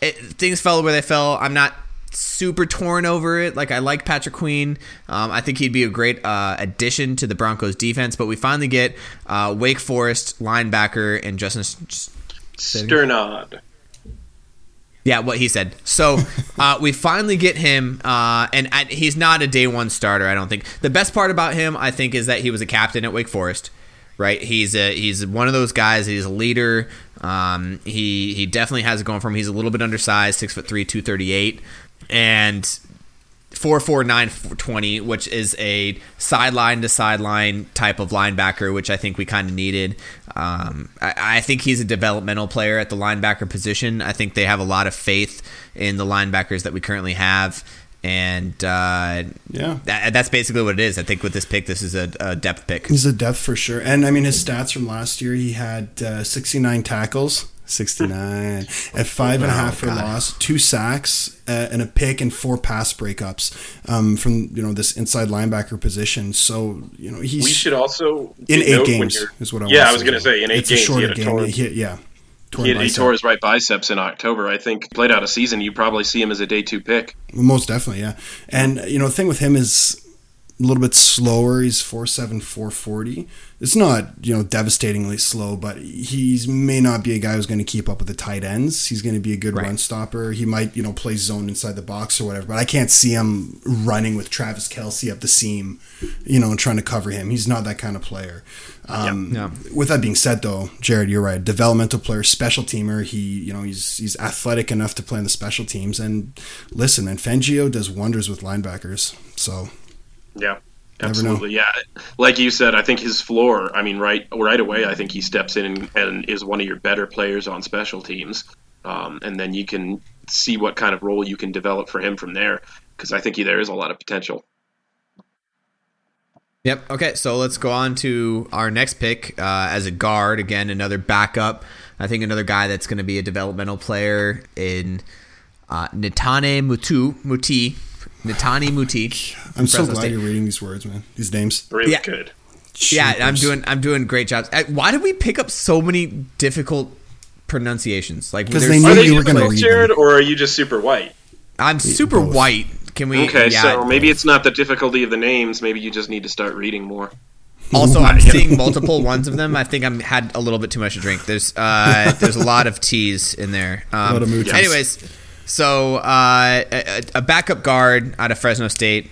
It, things fell where they fell. I'm not super torn over it. Like I like Patrick Queen. Um, I think he'd be a great uh, addition to the Broncos defense. But we finally get uh, Wake Forest linebacker and Justin. Strnad. Yeah, what he said. So [LAUGHS] uh, we finally get him, uh, and I, he's not a day one starter. I don't think. The best part about him, I think, is that he was a captain at Wake Forest. Right, he's a he's one of those guys. He's a leader. Um, he he definitely has it going for him. He's a little bit undersized, six foot three, two thirty eight, and four four nine twenty, which is a sideline to sideline type of linebacker, which I think we kind of needed. Um, I, I think he's a developmental player at the linebacker position. I think they have a lot of faith in the linebackers that we currently have, and uh, Yeah. that, that's basically what it is. I think with this pick, this is a, a depth pick. He's a depth for sure. And I mean, his stats from last year, he had uh, 69 tackles, 69, at five and a half for loss, two sacks, uh, and a pick, and four pass breakups um, from you know this inside linebacker position. So you know he's We should also in eight games is what I Yeah, I was going to say in eight it's a games he shorter had a game. He- yeah, he, he tore his right biceps in October. I think played out a season. You probably see him as a day two pick. Most definitely, yeah. And you know, the thing with him is a little bit slower. He's four seven, four forty. It's not you know devastatingly slow, but he may not be a guy who's going to keep up with the tight ends. He's going to be a good Right. run stopper. He might you know play zone inside the box or whatever. But I can't see him running with Travis Kelce up the seam, you know, and trying to cover him. He's not that kind of player. Um, Yeah. With that being said, though, Jared, you're right. Developmental player, special teamer. He, you know, he's he's athletic enough to play in the special teams. And listen, man, Fangio does wonders with linebackers. So Yeah. Absolutely, yeah. Like you said, I think his floor. I mean, right, right away, I think he steps in and, and is one of your better players on special teams, um, and then you can see what kind of role you can develop for him from there. Because I think he, there is a lot of potential. Yep. Okay. So let's go on to our next pick uh, as a guard. Again, another backup. I think another guy that's going to be a developmental player in uh, Netane Mutu Muti. Netane Muti. I'm so glad State. You're reading these words, man. These names. Really Yeah. good. Yeah, I'm doing I'm doing great jobs. Uh, Why did we pick up so many difficult pronunciations? Like 'Cause there's they so knew Are they you were different- gonna difficult, read them. Or are you just super white? I'm super both. white. Can we? Okay, yeah. so maybe it's not the difficulty of the names. Maybe you just need to start reading more. [LAUGHS] Also, I'm [LAUGHS] seeing multiple ones of them. I think I'm had a little bit too much to drink. There's uh, there's a lot of T's in there. [LAUGHS] Um, lot of anyways, so uh, a, a backup guard out of Fresno State,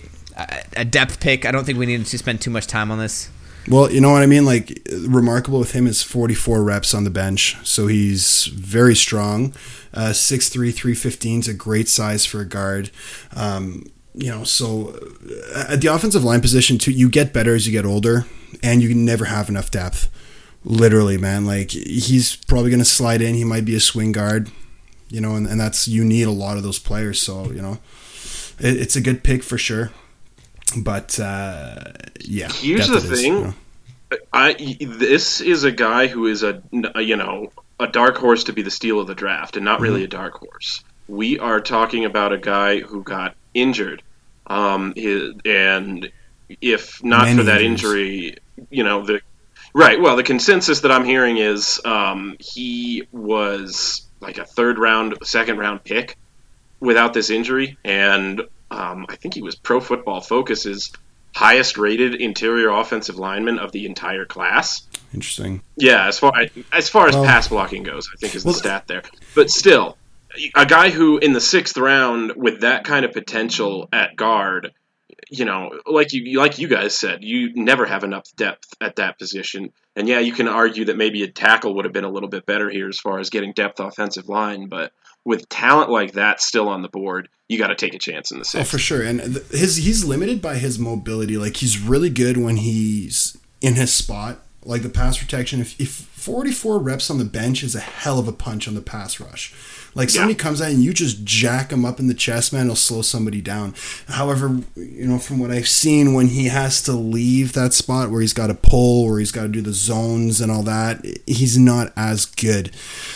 a, depth pick. I don't think we need to spend too much time on this. Well, you know what I mean. Like remarkable with him is 44 reps on the bench, so he's very strong. Uh, 6'3", 315 is a great size for a guard. Um, you know, so uh, at the offensive line position too, you get better as you get older, and you can never have enough depth. Literally, man. Like he's probably going to slide in. He might be a swing guard, you know, and, and that's you need a lot of those players. So you know, it, it's a good pick for sure. But uh, yeah, here's the thing. you know. I this is a guy who is a, a you know a dark horse to be the steal of the draft, and not really mm-hmm. a dark horse. We are talking about a guy who got injured, um, his, and if not Many for that injuries. injury, you know the right. Well, the consensus that I'm hearing is um, he was like a third round, second round pick without this injury, and um, I think he was Pro Football Focus's highest rated interior offensive lineman of the entire class. Interesting. Yeah, as far as far as well, pass blocking goes, I think is the well, stat there. But still, a guy who in the sixth round with that kind of potential at guard, you know, like you like you guys said, you never have enough depth at that position. And yeah, you can argue that maybe a tackle would have been a little bit better here as far as getting depth offensive line, but with talent like that still on the board, you got to take a chance in the sixth. Oh, for sure. And his he's limited by his mobility. Like he's really good when he's in his spot like the pass protection. If, if 44 reps on the bench is a hell of a punch on the pass rush. Like somebody yeah. comes out and you just jack him up in the chest, man, it'll slow somebody down. However, you know, from what I've seen, when he has to leave that spot where he's got to pull, or he's got to do the zones and all that, he's not as good.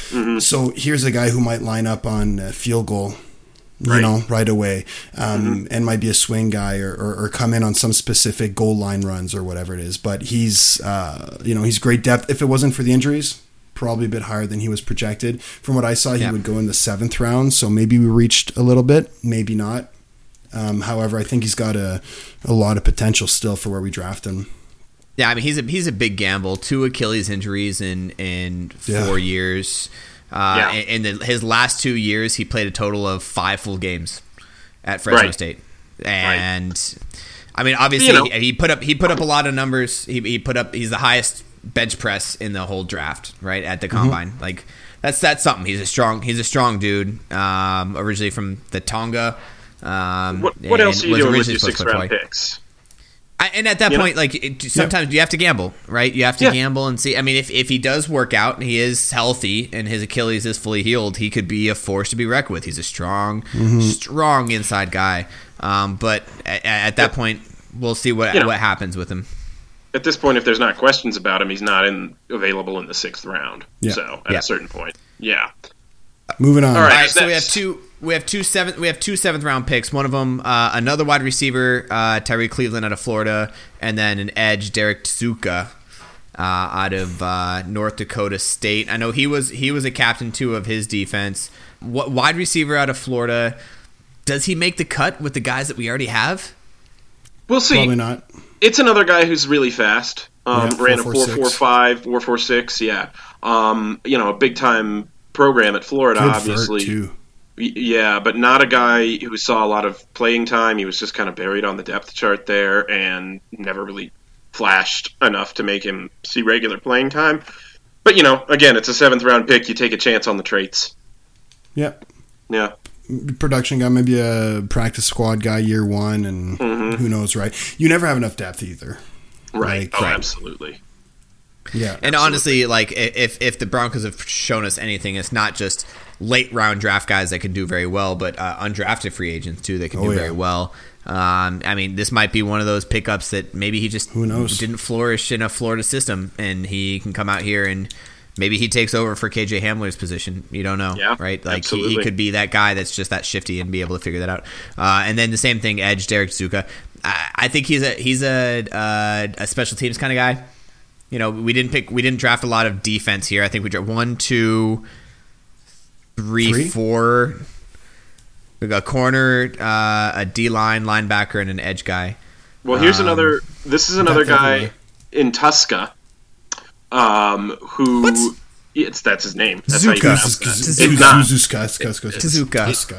Mm-hmm. So here's a guy who might line up on field goal you right. know, right away, um, mm-hmm. and might be a swing guy or, or, or, come in on some specific goal line runs or whatever it is. But he's, uh, you know, he's great depth. If it wasn't for the injuries, probably a bit higher than he was projected. From what I saw, he yeah. would go in the seventh round. So maybe we reached a little bit, maybe not. Um, however, I think he's got a, a lot of potential still for where we draft him. Yeah, I mean he's a he's a big gamble. Two Achilles injuries in in four yeah. years. Uh, yeah. In the, his last two years, he played a total of five full games at Fresno right. State, and right. I mean, obviously, you know. he, he, put up he put up a lot of numbers. He, he put up he's the highest bench press in the whole draft, right at the mm-hmm. combine. Mm-hmm. Like that's that's something. He's a strong he's a strong dude. Um, originally from the Tonga. Um, what, what else are you doing with your six round picks? I, and at that you point, know? like it, sometimes yeah. you have to gamble, right? You have to yeah. gamble and see. I mean, if, if he does work out and he is healthy and his Achilles is fully healed, he could be a force to be reckoned with. He's a strong, mm-hmm. strong inside guy. Um, but at, at that point, we'll see what you what happens with him. At this point, if there's not questions about him, he's not in available in the sixth round. Yeah. So at a certain point, yeah. Moving on. All right, All right so we have two we have two seventh we have two seventh round picks. One of them, uh, another wide receiver, uh, Tyrie Cleveland out of Florida, and then an edge, Derrek Tuszka, uh, out of uh, North Dakota State. I know he was he was a captain too of his defense. What wide receiver out of Florida? Does he make the cut with the guys that we already have? We'll see. Probably not. It's another guy who's really fast. Um, yeah, ran four, a four four five, four four six. Yeah. Um, you know, a big time program at Florida, Good obviously. Yeah, but not a guy who saw a lot of playing time. He was just kind of buried on the depth chart there and never really flashed enough to make him see regular playing time. But you know, again, it's a seventh round pick. You take a chance on the traits. Yep. Yeah. Production guy, maybe a practice squad guy year one, and mm-hmm. who knows, right? You never have enough depth either. Right. Like, oh, right. absolutely. Yeah. And absolutely. honestly, like if if the Broncos have shown us anything, it's not just late round draft guys that can do very well, but uh, undrafted free agents too that can oh, do yeah. very well. Um, I mean, this might be one of those pickups that maybe he just Who knows? didn't flourish in a Florida system, and he can come out here and maybe he takes over for KJ Hamler's position. You don't know, yeah, right? Like he, he, could be that guy that's just that shifty and be able to figure that out. Uh, and then the same thing, Edge Derrek Tuszka. I, I think he's a he's a uh, a special teams kind of guy. You know, we didn't pick we didn't draft a lot of defense here. I think we drafted one, two three, three? four. We got a corner, uh, a D line linebacker, and an edge guy. Well, here's um, another. This is another guy in Tuszka, um, who. What? It's that's his name. That's Zuka. Zuka.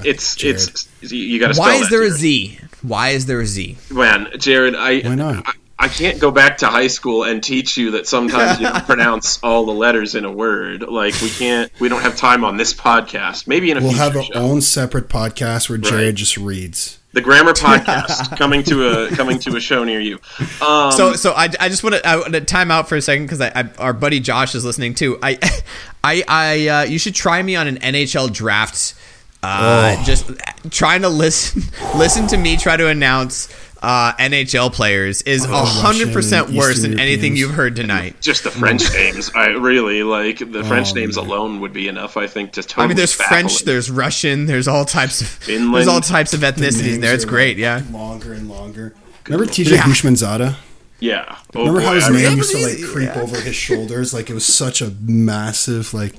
It's it's you got to. Why is there a Z? Why is there a Z? Man, Jared, I why not? I, I can't go back to high school and teach you that sometimes you don't [LAUGHS] pronounce all the letters in a word. Like we can't, we don't have time on this podcast. Maybe in a we'll have our show. own separate podcast where Jared just reads. The Grammar [LAUGHS] Podcast coming to a coming to a show near you. Um, so so I, I just want to I want to time out for a second because I, I, our buddy Josh is listening too. I [LAUGHS] I I uh, you should try me on an NHL draft. Uh, Oh. Just trying to listen listen to me try to announce uh, NHL players is a Oh, hundred percent worse Eastern than anything Europeans. you've heard tonight. just the French names. I really like the French Oh, names man. alone would be enough. I think to totally. I mean, there's baffle French, it. there's Russian, there's all types of Finland. there's all types of The ethnicities names there. It's great, like, yeah. Longer and longer. Remember TJ Yeah. Houshmandzadeh? yeah. Oh, Remember boy, how his I name remember used to like creep yeah. over his shoulders? Like it was such a massive like.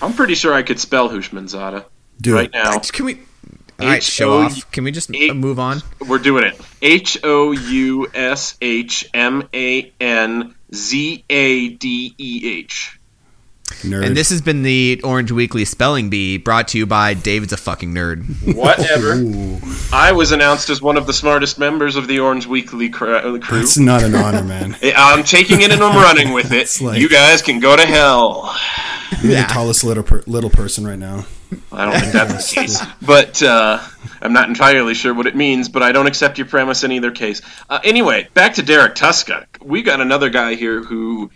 I'm pretty sure I could spell Houshmandzadeh Do right it. now. Can we? All right, show off. Can we just H- uh, move on? We're doing it. H O U S H M A N Z A D E H. Nerd. And this has been the Orange Weekly Spelling Bee, brought to you by David's a fucking nerd. Whatever. Ooh, I was announced as one of the smartest members of the Orange Weekly uh, crew. that's not an honor, man. [LAUGHS] I'm taking it and I'm running with it. Like- you guys can go to hell. You're Yeah. the tallest little per- little person right now. I don't think that's the case, but uh, I'm not entirely sure what it means. But I don't accept your premise in either case. Uh, anyway, back to Derrek Tuszka. We got another guy here who,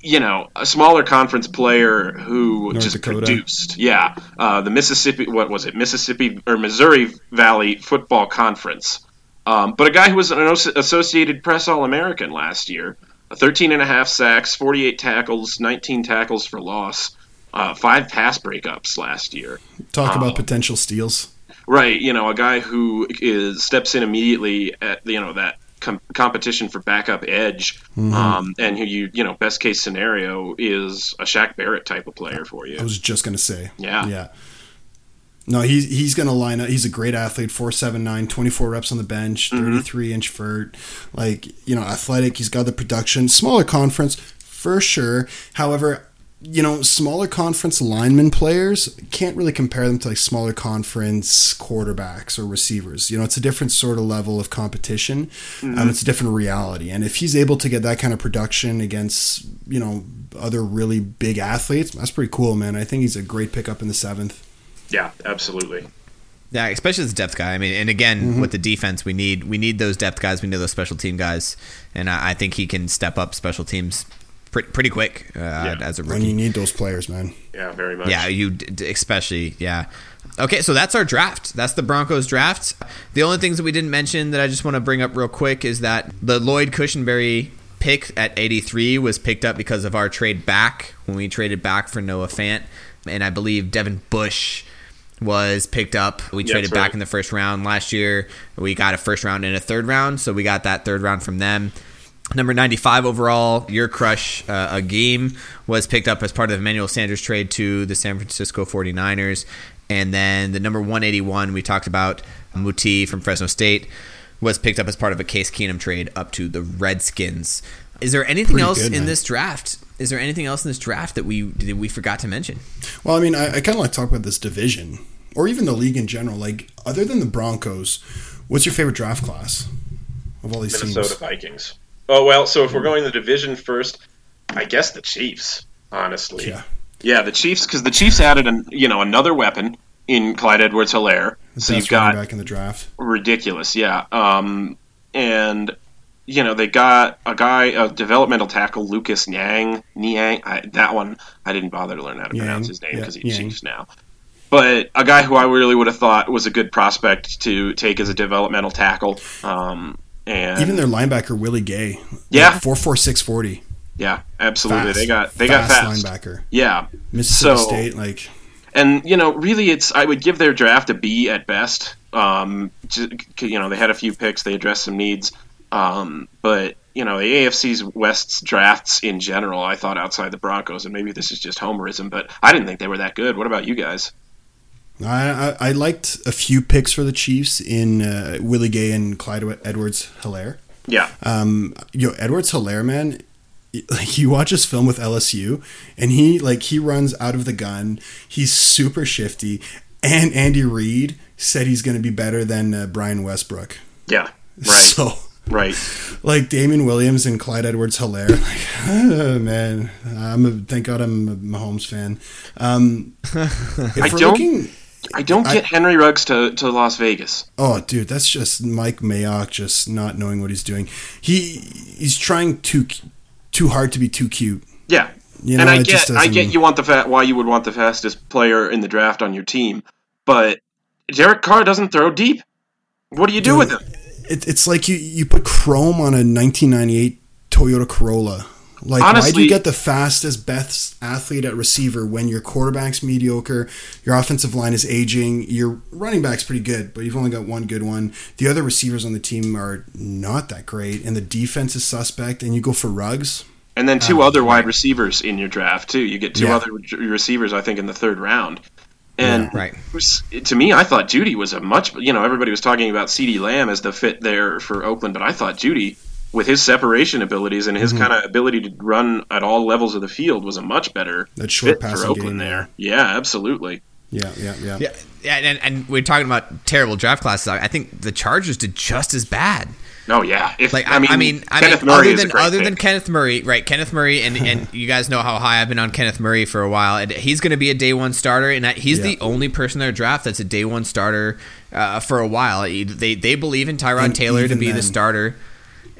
you know, a smaller conference player who North just Dakota. produced. Yeah, uh, the Mississippi. What was it? Mississippi or Missouri Valley Football Conference. Um, but a guy who was an Associated Press All American last year. 13 and a half sacks, 48 tackles, 19 tackles for loss, uh, five pass breakups last year. Talk Oh. about potential steals. Right, you know, a guy who is steps in immediately at you know that com- competition for backup edge, Mm-hmm. um, and who you you know best case scenario is a Shaq Barrett type of player for you. I was just gonna say. Yeah. Yeah. No, he's he's gonna line up. He's a great athlete. 4'7", 24 reps on the bench, Mm-hmm. thirty three inch vert. Like you know, athletic. He's got the production. Smaller conference for sure. However, you know, smaller conference lineman players can't really compare them to like smaller conference quarterbacks or receivers. You know, it's a different sort of level of competition. Mm-hmm. Um, it's a different reality. And if he's able to get that kind of production against you know other really big athletes, that's pretty cool, man. I think he's a great pickup in the seventh. Yeah, absolutely. Yeah, especially as a depth guy. I mean, and again, with the defense, we need we need those depth guys. We need those special team guys, and I, I think he can step up special teams pretty, pretty quick uh, as a When And you need those players, man. Yeah, very much. Yeah, you d- d- especially yeah. Okay, so that's our draft. That's the Broncos draft. The only things that we didn't mention that I just want to bring up real quick is that the Lloyd Cushenberry pick at 83 was picked up because of our trade back when we traded back for Noah Fant, and I believe Devin Bush was picked up. We Yeah, traded that's back right. in the first round last year. We got a first round and a third round, so we got that third round from them. Number 95 overall, your crush, uh, a game, was picked up as part of the Emmanuel Sanders trade to the San Francisco 49ers. And then the number 181, we talked about Muti from Fresno State, was picked up as part of a Case Keenum trade up to the Redskins. Is there anything Pretty else good, in man. this draft? Is there anything else in this draft that we that we forgot to mention? Well, I mean, I, I kind of like to talk about this division, or even the league in general. Like, other than the Broncos, what's your favorite draft class of all these Minnesota teams? Vikings. Oh well, so if we're going the division first, I guess the Chiefs. Honestly, Yeah, Yeah, the Chiefs because the Chiefs added an you know another weapon in Clyde Edwards-Hilaire. So you've best got back in the draft. ridiculous, yeah. Um, and you know they got a guy, a developmental tackle, Lucas Nyang. Niang, I, that one I didn't bother to learn how to Yang, pronounce his name yeah, because he's Yang. Chiefs now. But a guy who I really would have thought was a good prospect to take as a developmental tackle. Um, and Even their linebacker Willie Gay, Yeah. four four six forty. yeah, absolutely, Fast, they got they fast, got fast. linebacker. Yeah, Mississippi So- State, like and you know, really, it's I would give their draft a B at best. Um, you know, they had a few picks, they addressed some needs, um, but you know, the AFC's West's drafts in general, I thought outside the Broncos, and maybe this is just homerism, but I didn't think they were that good. What about you guys? I, I, I liked a few picks for the Chiefs in uh, Willie Gay and Clyde Edwards Hilaire. Yeah, Um, yo, Edwards Hilaire, man. Like [LAUGHS] you watch his film with LSU, and he like he runs out of the gun. He's super shifty, and Andy Reid said he's going to be better than uh, Brian Westbrook. yeah, [LAUGHS] right, So right. like Damien Williams and Clyde Edwards Hilaire, [LAUGHS] like oh, man, I'm a, thank God I'm a Mahomes fan. Um, if I we're don't- looking, I don't get Henry Ruggs to, to Las Vegas. Oh, dude, that's just Mike Mayock just not knowing what he's doing. He he's trying too too hard to be too cute. Yeah, You know, and I get I get you want the fa- why you would want the fastest player in the draft on your team, but Derek Carr doesn't throw deep. What do you do with him? It, it's like you you put chrome on a 1998 Toyota Corolla. Like, why do you get the fastest, best athlete at receiver when your quarterback's mediocre, your offensive line is aging, your running back's pretty good, but you've only got one good one. The other receivers on the team are not that great, and the defense is suspect, and you go for Ruggs. And then two um, other wide receivers in your draft too. You get two Yeah. other receivers, I think, in the third round. And Right. was- to me, I thought Jeudy was a much. You know, everybody was talking about CeeDee Lamb as the fit there for Oakland, but I thought Jeudy, with his separation abilities and Mm-hmm. his kind of ability to run at all levels of the field, was a much better That short fit for Oakland game, there. Yeah, absolutely. Yeah, yeah, yeah. Yeah, yeah, and, and we're talking about terrible draft classes. I I think the Chargers did just as bad. Oh yeah. If Like I mean, I mean, I mean, other than other pick. than Kenneth Murray, right? Kenneth Murray, and [LAUGHS] and you guys know how high I've been on Kenneth Murray for a while, and he's going to be a day one starter, and he's Yeah. the only person in their draft that's a day one starter uh, for a while. They they believe in Tyrod And Taylor to even be the starter.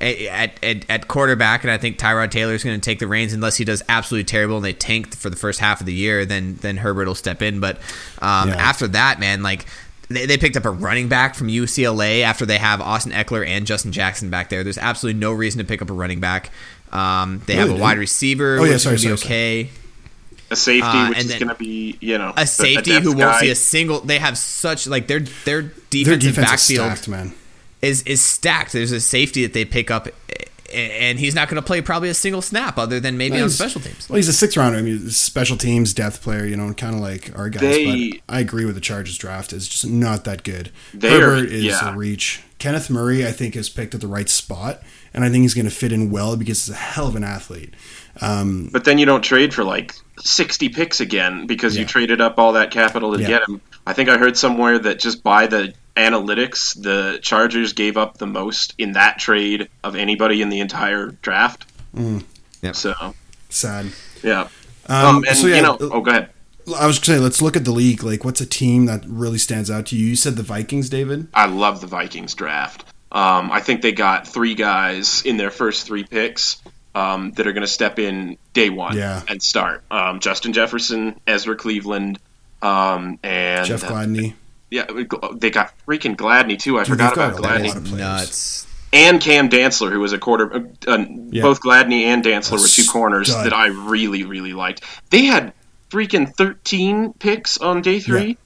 At, at, at quarterback, and I think Tyrod Taylor is going to take the reins unless he does absolutely terrible and they tank for the first half of the year. Then then Herbert will step in. But um, Yeah. after that, man, like they, they picked up a running back from UCLA after they have Austin Ekeler and Justin Jackson back there. There's absolutely no reason to pick up a running back. Um, they No, have they a wide didn't. receiver, Oh, yeah, which is sorry, gonna be sorry, okay. a safety, uh, which and is going to be you know A safety depth who won't guy. see a single. They have such like their their Their defensive defense backfield stacked, man. Is is stacked. There's a safety that they pick up, and he's not going to play probably a single snap other than maybe on special teams. Well, he's a sixth rounder. I mean, special teams, depth player, you know, kind of like our guys. They- but I agree with the Chargers draft. is just not that good. They are- Herbert is yeah. a reach. Kenneth Murray, I think, is picked at the right spot, and I think he's going to fit in well because he's a hell of an athlete. Um, But then you don't trade for like 60 picks again because you traded up all that capital to Yeah. get him. I think I heard somewhere that just by the analytics, the Chargers gave up the most in that trade of anybody in the entire draft. Yep. So, sad. yeah. Um, Um, and, so yeah, you know, oh, go ahead. I was going to say, let's look at the league. Like, what's a team that really stands out to you? You said the Vikings, David. I love the Vikings draft. Um, I think they got three guys in their first three picks um, that are going to step in day one Yeah. and start. Um, Justin Jefferson, Ezra Cleveland, um, and Jeff Gladney. Yeah, they got freaking Gladney too. I Dude, forgot about a Gladney. Nuts. and Cam Dantzler, who was a quarter. Uh, uh, Yeah. Both Gladney and Dantzler A were two corners stud. that I really, really liked. They had freaking thirteen picks on day three.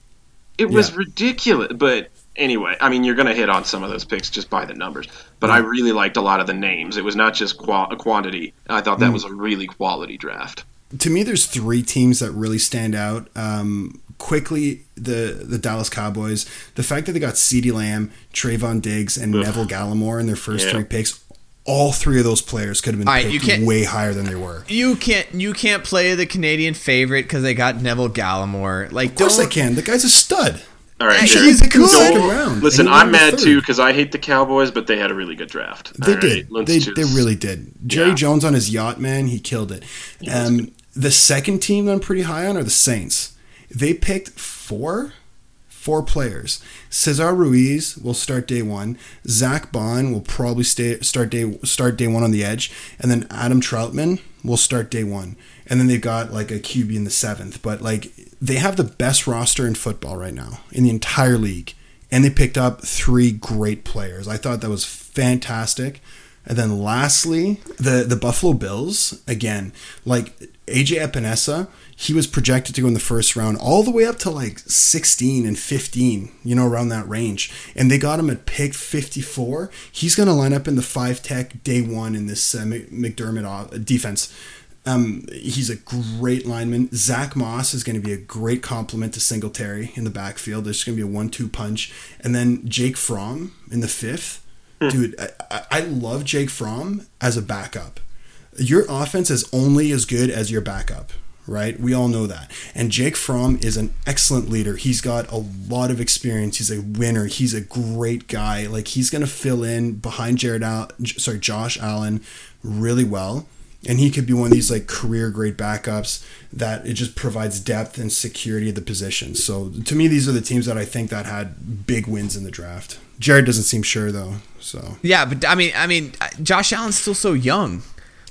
It was Yeah. ridiculous, but. Anyway, I mean, you're going to hit on some of those picks just by the numbers, but I really liked a lot of the names. It was not just qual- quantity. I thought Mm. that was a really quality draft. to me, there's three teams that really stand out. Um, quickly, the the Dallas Cowboys. The fact that they got Ceedee Lamb, Trevon Diggs, and Neville Gallimore in their first Yeah. three picks. All three of those players could have been All right, you picked way higher than they were. You can't you can't play the Canadian favorite because they got Neville Gallimore. Like, Of course, they don't- can. The guy's a stud. All right, Hey, Jared. He's pick in good. round. Listen, and he won I'm mad too because I hate the Cowboys, but they had a really good draft. They All right, did. let's They, just- they really did. Jerry Yeah. Jones on his yacht, man, he killed it. Um, the second team that I'm pretty high on are the Saints. They picked four, four players. Cesar Ruiz will start day one. Zack Baun will probably stay start day start day one on the edge, and then Adam Trautman will start day one. And then they've got like a QB in the seventh. But like they have the best roster in football right now in the entire league and they picked up three great players. I thought that was fantastic. And then lastly, the the Buffalo Bills again, like AJ Epenesa, he was projected to go in the first round all the way up to like 16 and 15, you know, around that range. And they got him at pick 54. He's going to line up in the 5 tech day 1 in this uh, McDermott uh, defense. Um, he's a great lineman. Zach Moss is going to be a great complement to Singletary in the backfield. There's going to be a one-two punch, and then Jake Fromm in the fifth. [LAUGHS] Dude, I, I- love Jake Fromm as a backup. Your offense is only as good as your backup, right? We all know that. And Jake Fromm is an excellent leader. He's got a lot of experience. He's a winner. He's a great guy. Like he's going to fill in behind Jared Al- sorry, Josh Allen really well. And he could be one of these like career grade backups that it just provides depth and security of the position. So to me, these are the teams that I think that had big wins in the draft. Jared doesn't seem sure though. So Yeah, but I mean, I mean, Josh Allen's still so young.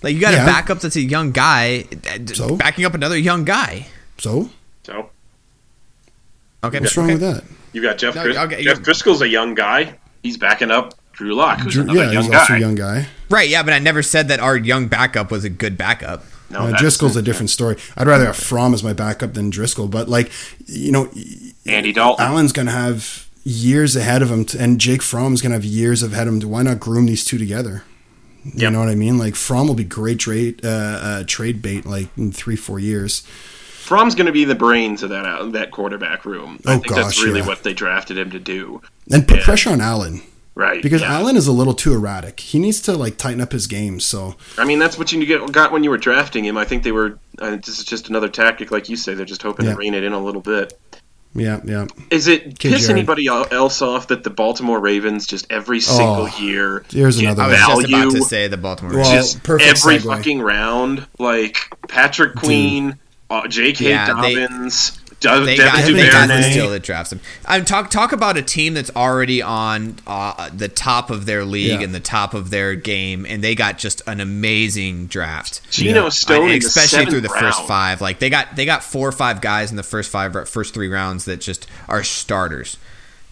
Like you got Yeah. a backup that's a young guy, uh, So? backing up another young guy. so So Okay, what's wrong okay. with that? you got Jeff. No, Dris- okay, Jeff you- Driskel's a young guy. He's backing up Drew Lock, who's Drew- another yeah, young he's guy. also a young guy. Right, yeah, but I never said that our young backup was a good backup. No, Uh, Driskel's a different story. I'd rather have Fromm as my backup than Driskel, but like you know, Andy Dalton. Allen's going to have years ahead of him, t and Jake Fromm's going to have years ahead of him. Why not groom these two together? You Yep. know what I mean? Like Fromm will be great trade uh, uh, trade bait like in three four years. Fromm's going to be the brains of that uh, that quarterback room. I Oh, think that's really yeah. what they drafted him to do. And put Yeah. pressure on Allen Right. because yeah. Allen is a little too erratic. He needs to like tighten up his game. So I mean, that's what you get, got when you were drafting him. I think they were. Uh, this is just another tactic, like you say. They're just hoping Yeah. to rein it in a little bit. yeah, yeah. Is it Okay, piss Jared. anybody else off that the Baltimore Ravens just every single Oh, year here's get another I was just about value to say the Baltimore. Well, Ravens. just perfect every segue. fucking round? Like Patrick Queen, uh, J.K. Yeah, they- Dobbins, they Devin got, Devin they got the steal that drafts him. I'm talk talk about a team that's already on uh, the top of their league Yeah. and the top of their game, and they got just an amazing draft. Geno Yeah. Stone, And in the especially through the seventh first five. Like they got they got four or five guys in the first five first three rounds that just are starters,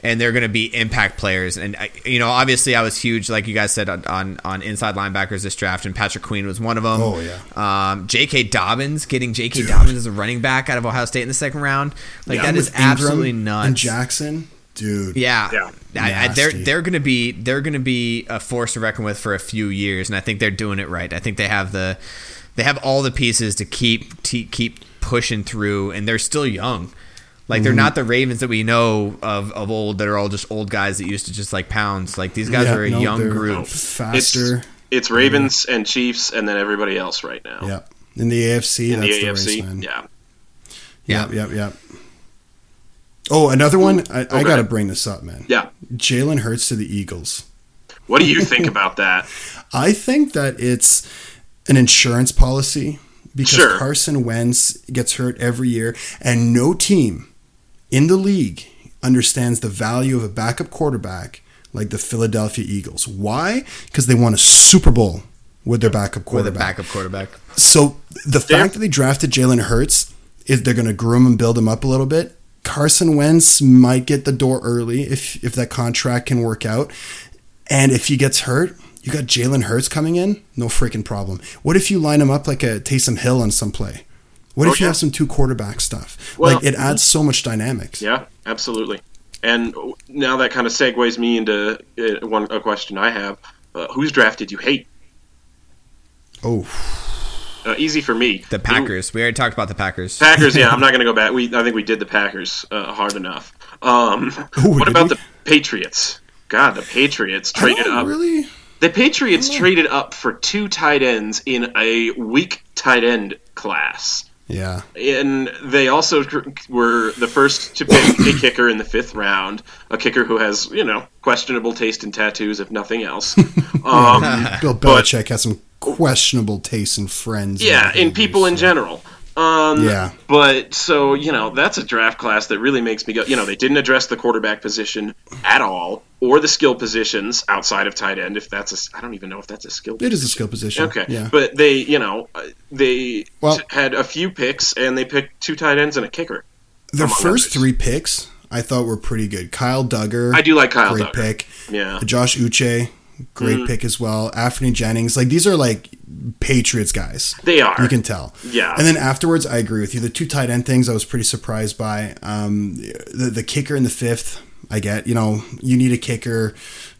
and they're going to be impact players. And you know, obviously, I was huge, like you guys said, on on, on inside linebackers this draft, and Patrick Queen was one of them. Oh, yeah. Um, J.K. Dobbins getting J.K. Dobbins as a running back out of Ohio State in the second round, like Yeah, that with Ingram absolutely nuts. And Jackson, dude. Yeah, Yeah. I, I, they're they're gonna be they're gonna be a force to reckon with for a few years, and I think they're doing it right. I think they have the they have all the pieces to keep to keep pushing through, and they're still young. Like Mm-hmm. they're not the Ravens that we know of of old that are all just old guys that used to just like pounds. Like these guys Yeah, are a no, young group. faster. It's, it's Ravens and Chiefs, and then everybody else right now. yeah, in the AFC, In that's the the AFC, race, man. yeah. Yep, yep, yep. Oh, another one. I, I got to bring this up, man. Yeah. Jalen Hurts to the Eagles. What do you think [LAUGHS] about that? I think that it's an insurance policy because Sure. Carson Wentz gets hurt every year, and no team in the league understands the value of a backup quarterback like the Philadelphia Eagles. Why? Because they won a Super Bowl with their backup quarterback. With a quarterback. backup quarterback. So the They're- fact that they drafted Jalen Hurts is they're going to groom and build him up a little bit. Carson Wentz might get the door early if if that contract can work out, and if he gets hurt, you got Jalen Hurts coming in, no freaking problem. What if you line him up like a Taysom Hill on some play? What Oh, if you have some two quarterback stuff? Well- like it adds so much dynamics. Yeah, absolutely. And now that kind of segues me into uh, one a question I have: uh, Whose draft did you hate? Oh, Uh, easy for me. The Packers. We already talked about the Packers. Packers. Yeah, [LAUGHS] I'm not going to go back. We I think we did the Packers uh, hard enough. Um, [LAUGHS] Ooh, what about we? the Patriots? God, the Patriots I traded don't up. really. The Patriots I don't know. traded up for two tight ends in a weak tight end class. Yeah, And they also were the first to pick a kicker in the fifth round, a kicker who has, you know, questionable taste in tattoos, if nothing else. [LAUGHS] Um, [LAUGHS] Bill but- Belichick has some questionable tastes in friends. yeah, in people in general. Um, Yeah. But so you know, that's a draft class that really makes me go. You know, they didn't address the quarterback position at all, or the skill positions outside of tight end. If that's a, I don't even know if that's a skill. position It is a skill position. Okay, Yeah. but they, you know, uh, they Well- had a few picks and they picked two tight ends and a kicker. The first others. three picks I thought were pretty good. Kyle Dugger, I do like Kyle great Dugger. pick. Yeah, Josh Uche, great Mhm. pick as well. Anfernee Jennings, like these are like Patriots guys. they are. You can tell. Yeah. And then afterwards, I agree with you. The two tight end things, I was pretty surprised by. Um, the the kicker in the fifth, I get. You know, you need a kicker.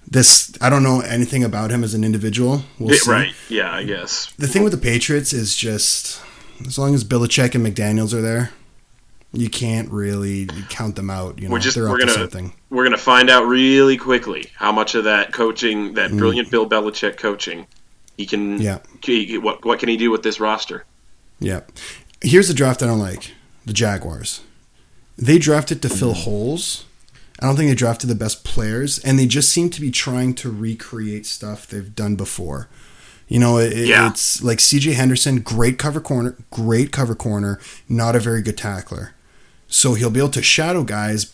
This I don't know anything about him as an individual. We'll see. right. Yeah, I guess. The thing with the Patriots is just as long as Belichick and McDaniels are there, you can't really count them out. You know, We're just- they're we're up gonna- something. We're gonna find out really quickly how much of that coaching, Mm. that brilliant Bill Belichick coaching, he can. Yeah. he- what what can he do with this roster? Yeah. Here's the draft I don't like: the Jaguars. They drafted to fill holes. I don't think they drafted the best players, and they just seem to be trying to recreate stuff they've done before. You know, it, Yeah. it's like CJ Henderson, great cover corner, great cover corner, not a very good tackler. So he'll be able to shadow guys,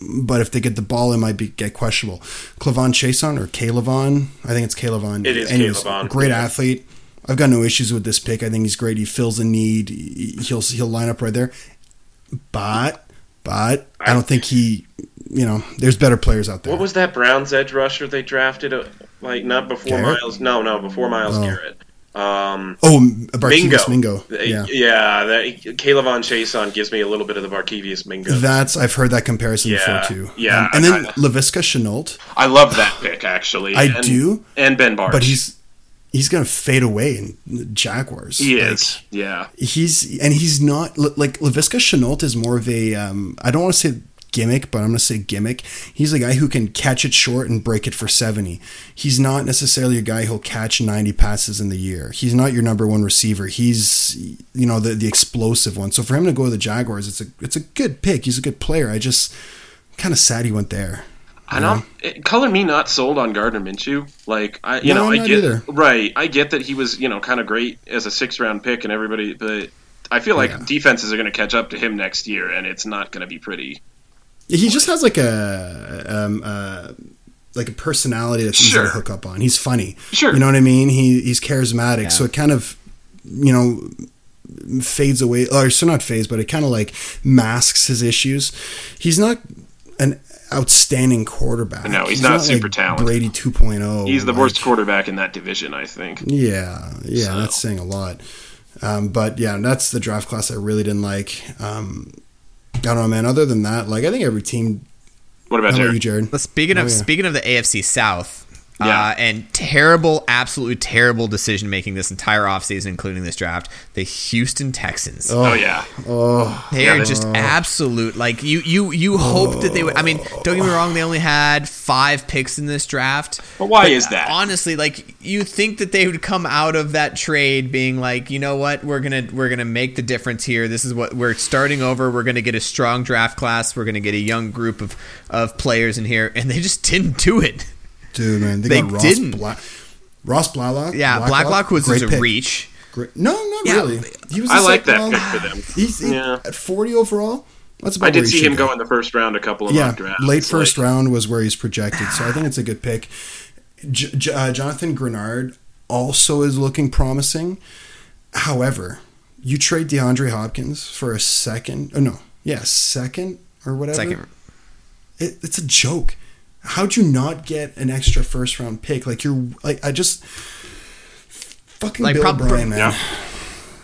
but if they get the ball, it might be get questionable. Clavon Chaisson or Calevon, I think it's Calevon. It is Anyways, Calevon, Great yeah. athlete. I've got no issues with this pick. I think he's great. He fills a need. He- He'll he'll line up right there. But but I don't think he. You know, there's better players out there. What was that Browns edge rusher they drafted? uh, Like not before Garrett? Myles. No, no, before Myles Oh. Garrett. Um, oh, Mingo. Barkevious Mingo. Yeah. yeah. That K'Lavon Chaisson gives me a little bit of the Barkevious Mingo. That's I've heard that comparison Yeah, before too. yeah, Um, and then I- Laviska Shenault, I love that pick actually. I and, do, and Ben Barnes. but he's he's gonna fade away in the Jaguars. he Like, is. Yeah. He's and he's not like Laviska Shenault is more of a um, I don't want to say gimmick, but I'm gonna say gimmick. He's a guy who can catch it short and break it for seventy. He's not necessarily a guy who'll catch ninety passes in the year. He's not your number one receiver. He's you know the the explosive one. So for him to go to the Jaguars, it's a it's a good pick. He's a good player. I just kind of sad he went there. I know. It, eh, color me not sold on Gardner Minshew. Like I, you No, know, I get either. right. I get that he was, you know, kind of great as a six round pick and everybody, but I feel like Yeah. defenses are going to catch up to him next year, and it's not going to be pretty. He just has like a um, uh, like a personality that's easy to hook up on. He's funny. Sure. You know what I mean? He he's charismatic, Yeah. so it kind of you know fades away or so not fades, but it kind of like masks his issues. He's not an outstanding quarterback. No, he's not super like talented. Brady 2.0. He's the like- worst quarterback in that division, I think. Yeah, yeah, So- that's saying a lot. Um, but yeah, that's the draft class I really didn't like. Um, I don't know, man. Other than that, like I think every team. What about How about you, Jared? Well, speaking oh, of Oh, yeah. speaking of the AFC South, Yeah. uh, and terrible, absolutely terrible decision making this entire offseason, including this draft, the Houston Texans. Oh yeah, Oh, They Yeah, are they- just absolute. Like you, you, you hope that they would. I mean, don't get me wrong. They only had five picks in this draft. But why is that? Honestly, like you think that they would come out of that trade being like, you know what, we're gonna we're gonna make the difference here. This is what we're starting over. We're gonna get a strong draft class. We're gonna get a young group of of players in here, and they just didn't do it. Dude, man, they, They got Ross didn't. Black. Ross Blacklock. Yeah, Blacklock was, was great a pick. reach. Great. No, not Yeah. really. He was. I a like that round- pick for them. He's he- Yeah. at forty overall. That's about I did see him go in the first round a couple of Yeah, mock drafts. late first Like, round was where he's projected, so I think it's a good pick. J- J- uh, Jonathan Greenard also is looking promising. However, you trade DeAndre Hopkins for a second. Oh no, yeah, second or whatever. Second, It, it's a joke. How'd you not get an extra first round pick? Like you're like I just fucking Like, Bill prob- O'Brien, man. Yeah.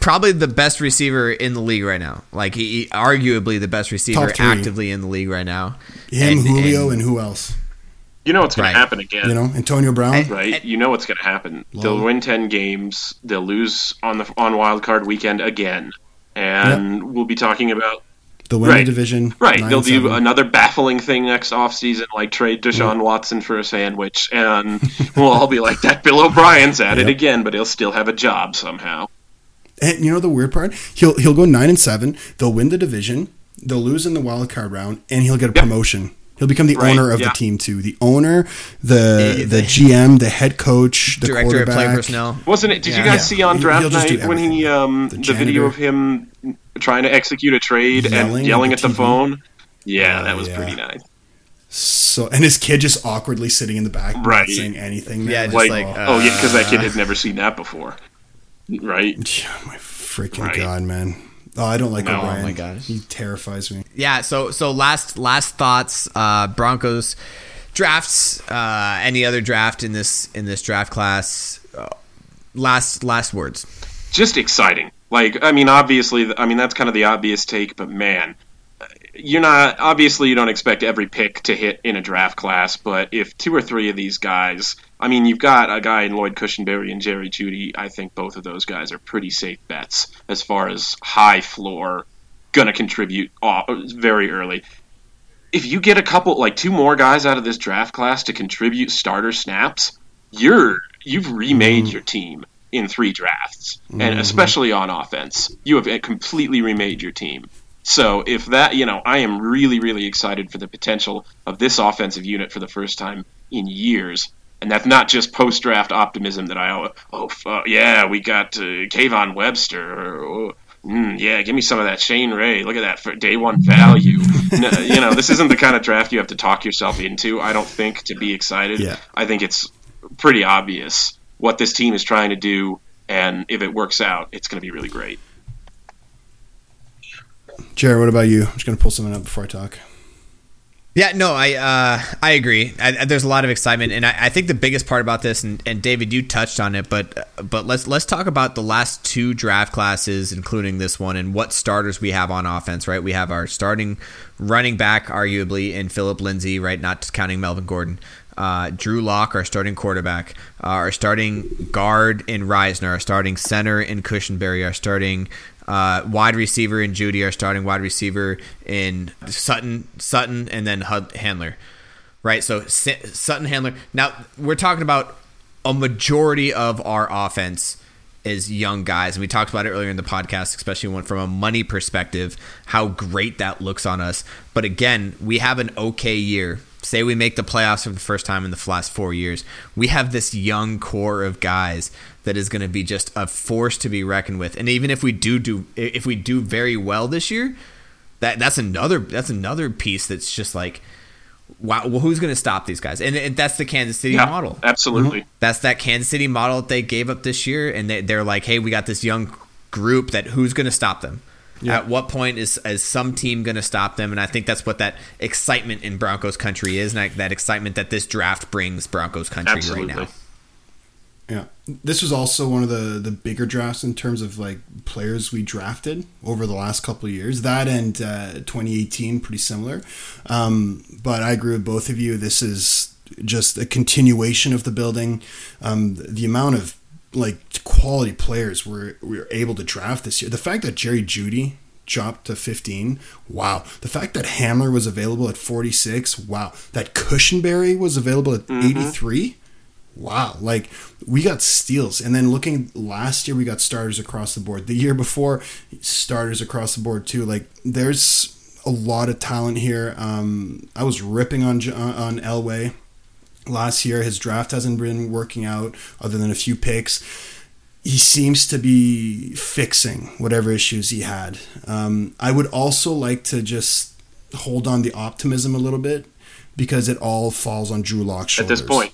probably the best receiver in the league right now. Like he, he- arguably the best receiver actively in the league right now. Him, And- Julio, and- and, who else? You know what's going Right. to happen again. You know, Antonio Brown. I- right? You know what's going to happen. They'll win ten games. They'll lose on the on wild card weekend again, and we'll be talking about the win right. the division. right. They'll do seven. another baffling thing next offseason, like trade Deshaun Watson for a sandwich, and [LAUGHS] we'll all be like, "That Bill O'Brien's at it again," but he'll still have a job somehow. And you know the weird part? He'll he'll go nine and seven. They'll win the division. They'll lose in the wild card round, and he'll get a Yep. promotion. He'll become the Right, owner of yeah. the team too. The owner, the the the- GM, the head coach, the Director of quarterback. player personnel. Wasn't it? Did you Yeah. guys see on draft he'll just do night when he um The the, video of him trying to execute a trade Yelling and at yelling the at the TV. phone? Yeah, Oh, that was yeah. pretty nice. So and his kid just awkwardly sitting in the back, not Right. saying anything. Yeah, just Like, like, oh yeah, because that kid uh, had never seen that before, right? [SIGHS] Yeah, my freaking Right. god, man. Oh, I don't like No, oh my gosh. he terrifies me. Yeah. So so last last thoughts. Uh, Broncos drafts. Uh, any other draft in this in this draft class? Uh, last last words. Just exciting. Like, I mean, obviously, I mean that's kind of the obvious take, but man, you're not obviously you don't expect every pick to hit in a draft class, but if two or three of these guys, I mean, you've got a guy in Lloyd Cushenberry and Jerry Jeudy. I think both of those guys are pretty safe bets as far as high floor, gonna contribute very early. If you get a couple, like two more guys out of this draft class to contribute starter snaps, you're you've remade mm-hmm. your team in three drafts, and especially on offense, you have completely remade your team. So if that, you know, I am really, really excited for the potential of this offensive unit for the first time in years. and that's not just post draft optimism that I oh, oh uh, yeah we got uh, Kayvon Webster or, oh, mm, yeah give me some of that Shane Ray look at that for day one value [LAUGHS] no, you know this isn't the kind of draft you have to talk yourself into I don't think to be excited Yeah. I think it's pretty obvious what this team is trying to do and if it works out it's going to be really great Jared, what about you? I'm just gonna pull something up before I talk. Yeah, no, I uh, I agree. I, there's a lot of excitement, and I, I, think the biggest part about this, and, and David, you touched on it, but but let's let's talk about the last two draft classes, including this one, and what starters we have on offense. Right, we have our starting running back, arguably, in Phillip Lindsay. Right, not counting Melvin Gordon. Uh, Drew Lock, our starting quarterback, uh, our starting guard in Risner, our starting center in Cushenberry, our starting uh, wide receiver in Jeudy, our starting wide receiver in Sutton, Sutton, and then Hud- Hamler. Right, so S- Sutton Hamler. Now we're talking about a majority of our offense is young guys, and we talked about it earlier in the podcast, especially when from a money perspective, how great that looks on us. But again, we have an okay year say we make the playoffs for the first time in the last four years, we have this young core of guys that is going to be just a force to be reckoned with. And even if we do do if we do very well this year, that that's another that's another piece that's just like wow, well, who's going to stop these guys? And, and, that's the Kansas City yeah, model. Absolutely. Mm-hmm. That's that Kansas City model that they gave up this year. And they, they're like, hey, we got this young group that who's going to stop them? Yeah. At what point is is some team going to stop them? And I think that's what that excitement in Broncos country is, and that excitement that this draft brings Broncos country Absolutely. right now. Yeah, this was also one of the the bigger drafts in terms of like players we drafted over the last couple of years. That and uh, 2018, pretty similar. Um, but I agree with both of you. This is just a continuation of the building. Um, the amount of like quality players we're we're able to draft this year. The fact that Jerry Jeudy dropped to 15, wow. The fact that Hamler was available at 46, wow. That Cushenberry was available at mm-hmm. 83, wow. Like we got steals. And then looking last year, we got starters across the board. The year before, starters across the board too. Like there's a lot of talent here. Um, I was ripping on on Elway last year. His draft hasn't been working out other than a few picks. He seems to be fixing whatever issues he had. Um, I would also like to just hold on the optimism a little bit because it all falls on Drew Lock's shoulders. At this point,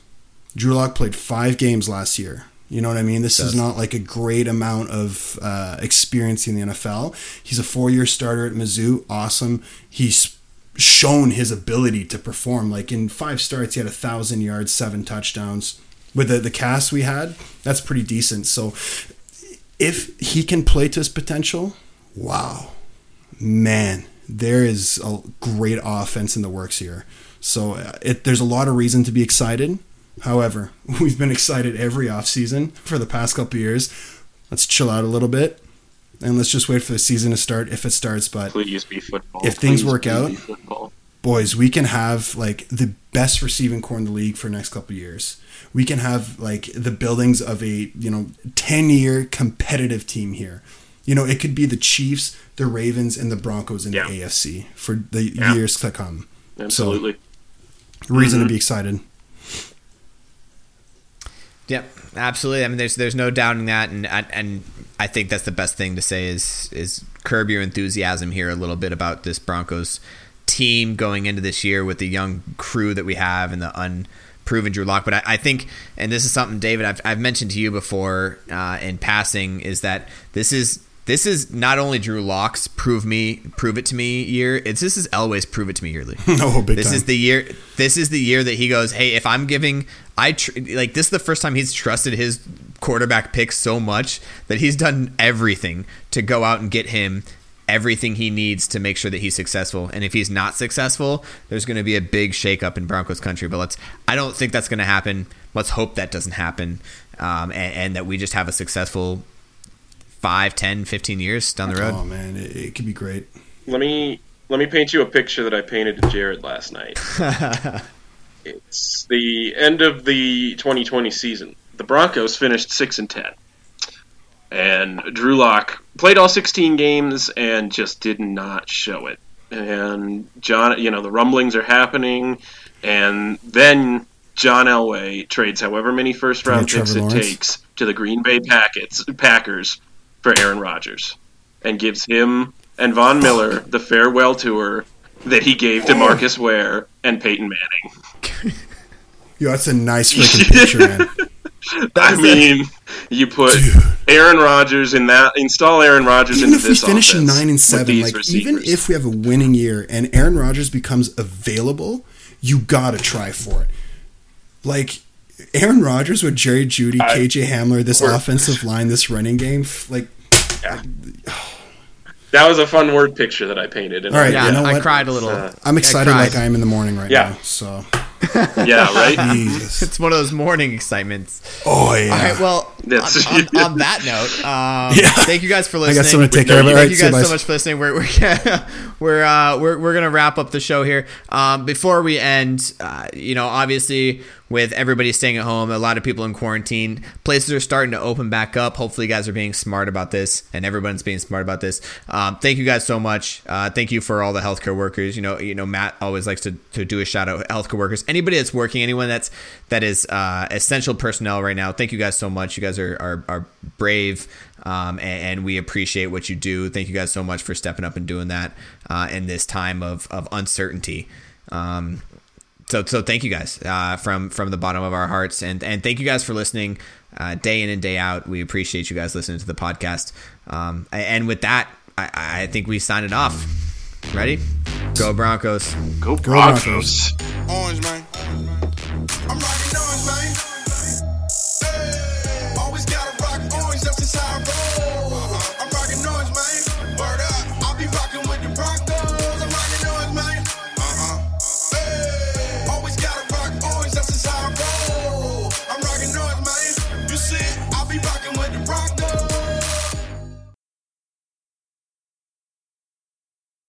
Drew Lock played five games last year. You know what I mean? This is not like a great amount of uh, experience in the NFL. He's a four-year starter at Mizzou. Awesome. He's shown his ability to perform. Like in five starts, he had a thousand yards, seven touchdowns. With the, the cast we had, that's pretty decent. So if he can play to his potential, wow, man, there is a great offense in the works here. So uh, it, there's a lot of reason to be excited. However, [LAUGHS] we've been excited every offseason for the past couple years. Let's chill out a little bit and let's just wait for the season to start if it starts. But please be football. If things please work out, boys, we can have like the best receiving core in the league for the next couple years. We can have like the buildings of a you know ten year competitive team here. You know, it could be the Chiefs, the Ravens, and the Broncos in yeah. the AFC for the yeah. years to come. Absolutely. So, reason mm-hmm. to be excited. Yep, absolutely. I mean, there's there's no doubting that, and and I think that's the best thing to say is is curb your enthusiasm here a little bit about this Broncos team going into this year with the young crew that we have and the unproven Drew Lock. But I, I think, and this is something, David, I've, I've mentioned to you before uh, in passing, is that this is this is not only Drew Lock's prove me, prove it to me year. It's this is Elway's prove it to me yearly. [LAUGHS] oh, big This time. is the year. This is the year that he goes, hey, if I'm giving, I tr- like this is the first time he's trusted his quarterback pick so much that he's done everything to go out and get him everything he needs to make sure that he's successful. And if he's not successful, there's going to be a big shakeup in Broncos country. But let's, I don't think that's going to happen. Let's hope that doesn't happen, um, and, and that we just have a successful 5, 10, 15 years down the road. Oh man, it, it could be great. Let me let me paint you a picture that I painted to Jared last night. [LAUGHS] it's the end of the 2020 season. The Broncos finished 6 and 10. And Drew Lock played all 16 games and just did not show it. And John, you know, the rumblings are happening and then John Elway trades however many first round picks it takes to the Green Bay Packets, Packers for Aaron Rodgers and gives him and Von Miller the farewell tour that he gave to Marcus [LAUGHS] Ware and Peyton Manning. [LAUGHS] Yo, that's a nice freaking [LAUGHS] picture, man. I mean, you put Dude. Aaron Rodgers in that, install Aaron Rodgers Even into if we finish offense nine and seven, these like even if we have a winning year and Aaron Rodgers becomes available, you gotta try for it. Like Aaron Rodgers with Jerry Jeudy, I- KJ Hamler, this We're- offensive line, this running game, f- like [SIGHS] that was a fun word picture that I painted. And All right, Yeah, you know I cried a little. Uh, I'm excited cried. like I am in the morning right Yeah. now. So [LAUGHS] yeah, right. Jesus. It's one of those morning excitements. Oh yeah. All right. Well, That's- on, on, on that note, [LAUGHS] um, Yeah. thank you guys for listening. I listening. got someone to take care of you- Thank right, you guys so guys. much for listening. We're we're [LAUGHS] we're uh, we're, we're gonna wrap up the show here. Um, before we end, uh, you know, obviously with everybody staying at home, a lot of people in quarantine, places are starting to open back up. Hopefully, you guys are being smart about this, and everyone's being smart about this. Um, thank you guys so much. Uh, thank you for all the healthcare workers. You know, you know, Matt always likes to, to do a shout out healthcare workers. Anybody that's working, anyone that's that is uh, essential personnel right now. Thank you guys so much. You guys are are, are brave. Um, and, and we appreciate what you do. Thank you guys so much for stepping up and doing that uh, in this time of, of uncertainty. Um, so so thank you guys uh, from from the bottom of our hearts, and and thank you guys for listening uh, day in and day out. We appreciate you guys listening to the podcast. Um, and with that, I, I think we sign it off. Ready? Go Broncos! Go Broncos. Broncos. Orange, man. I'm rocking orange, man.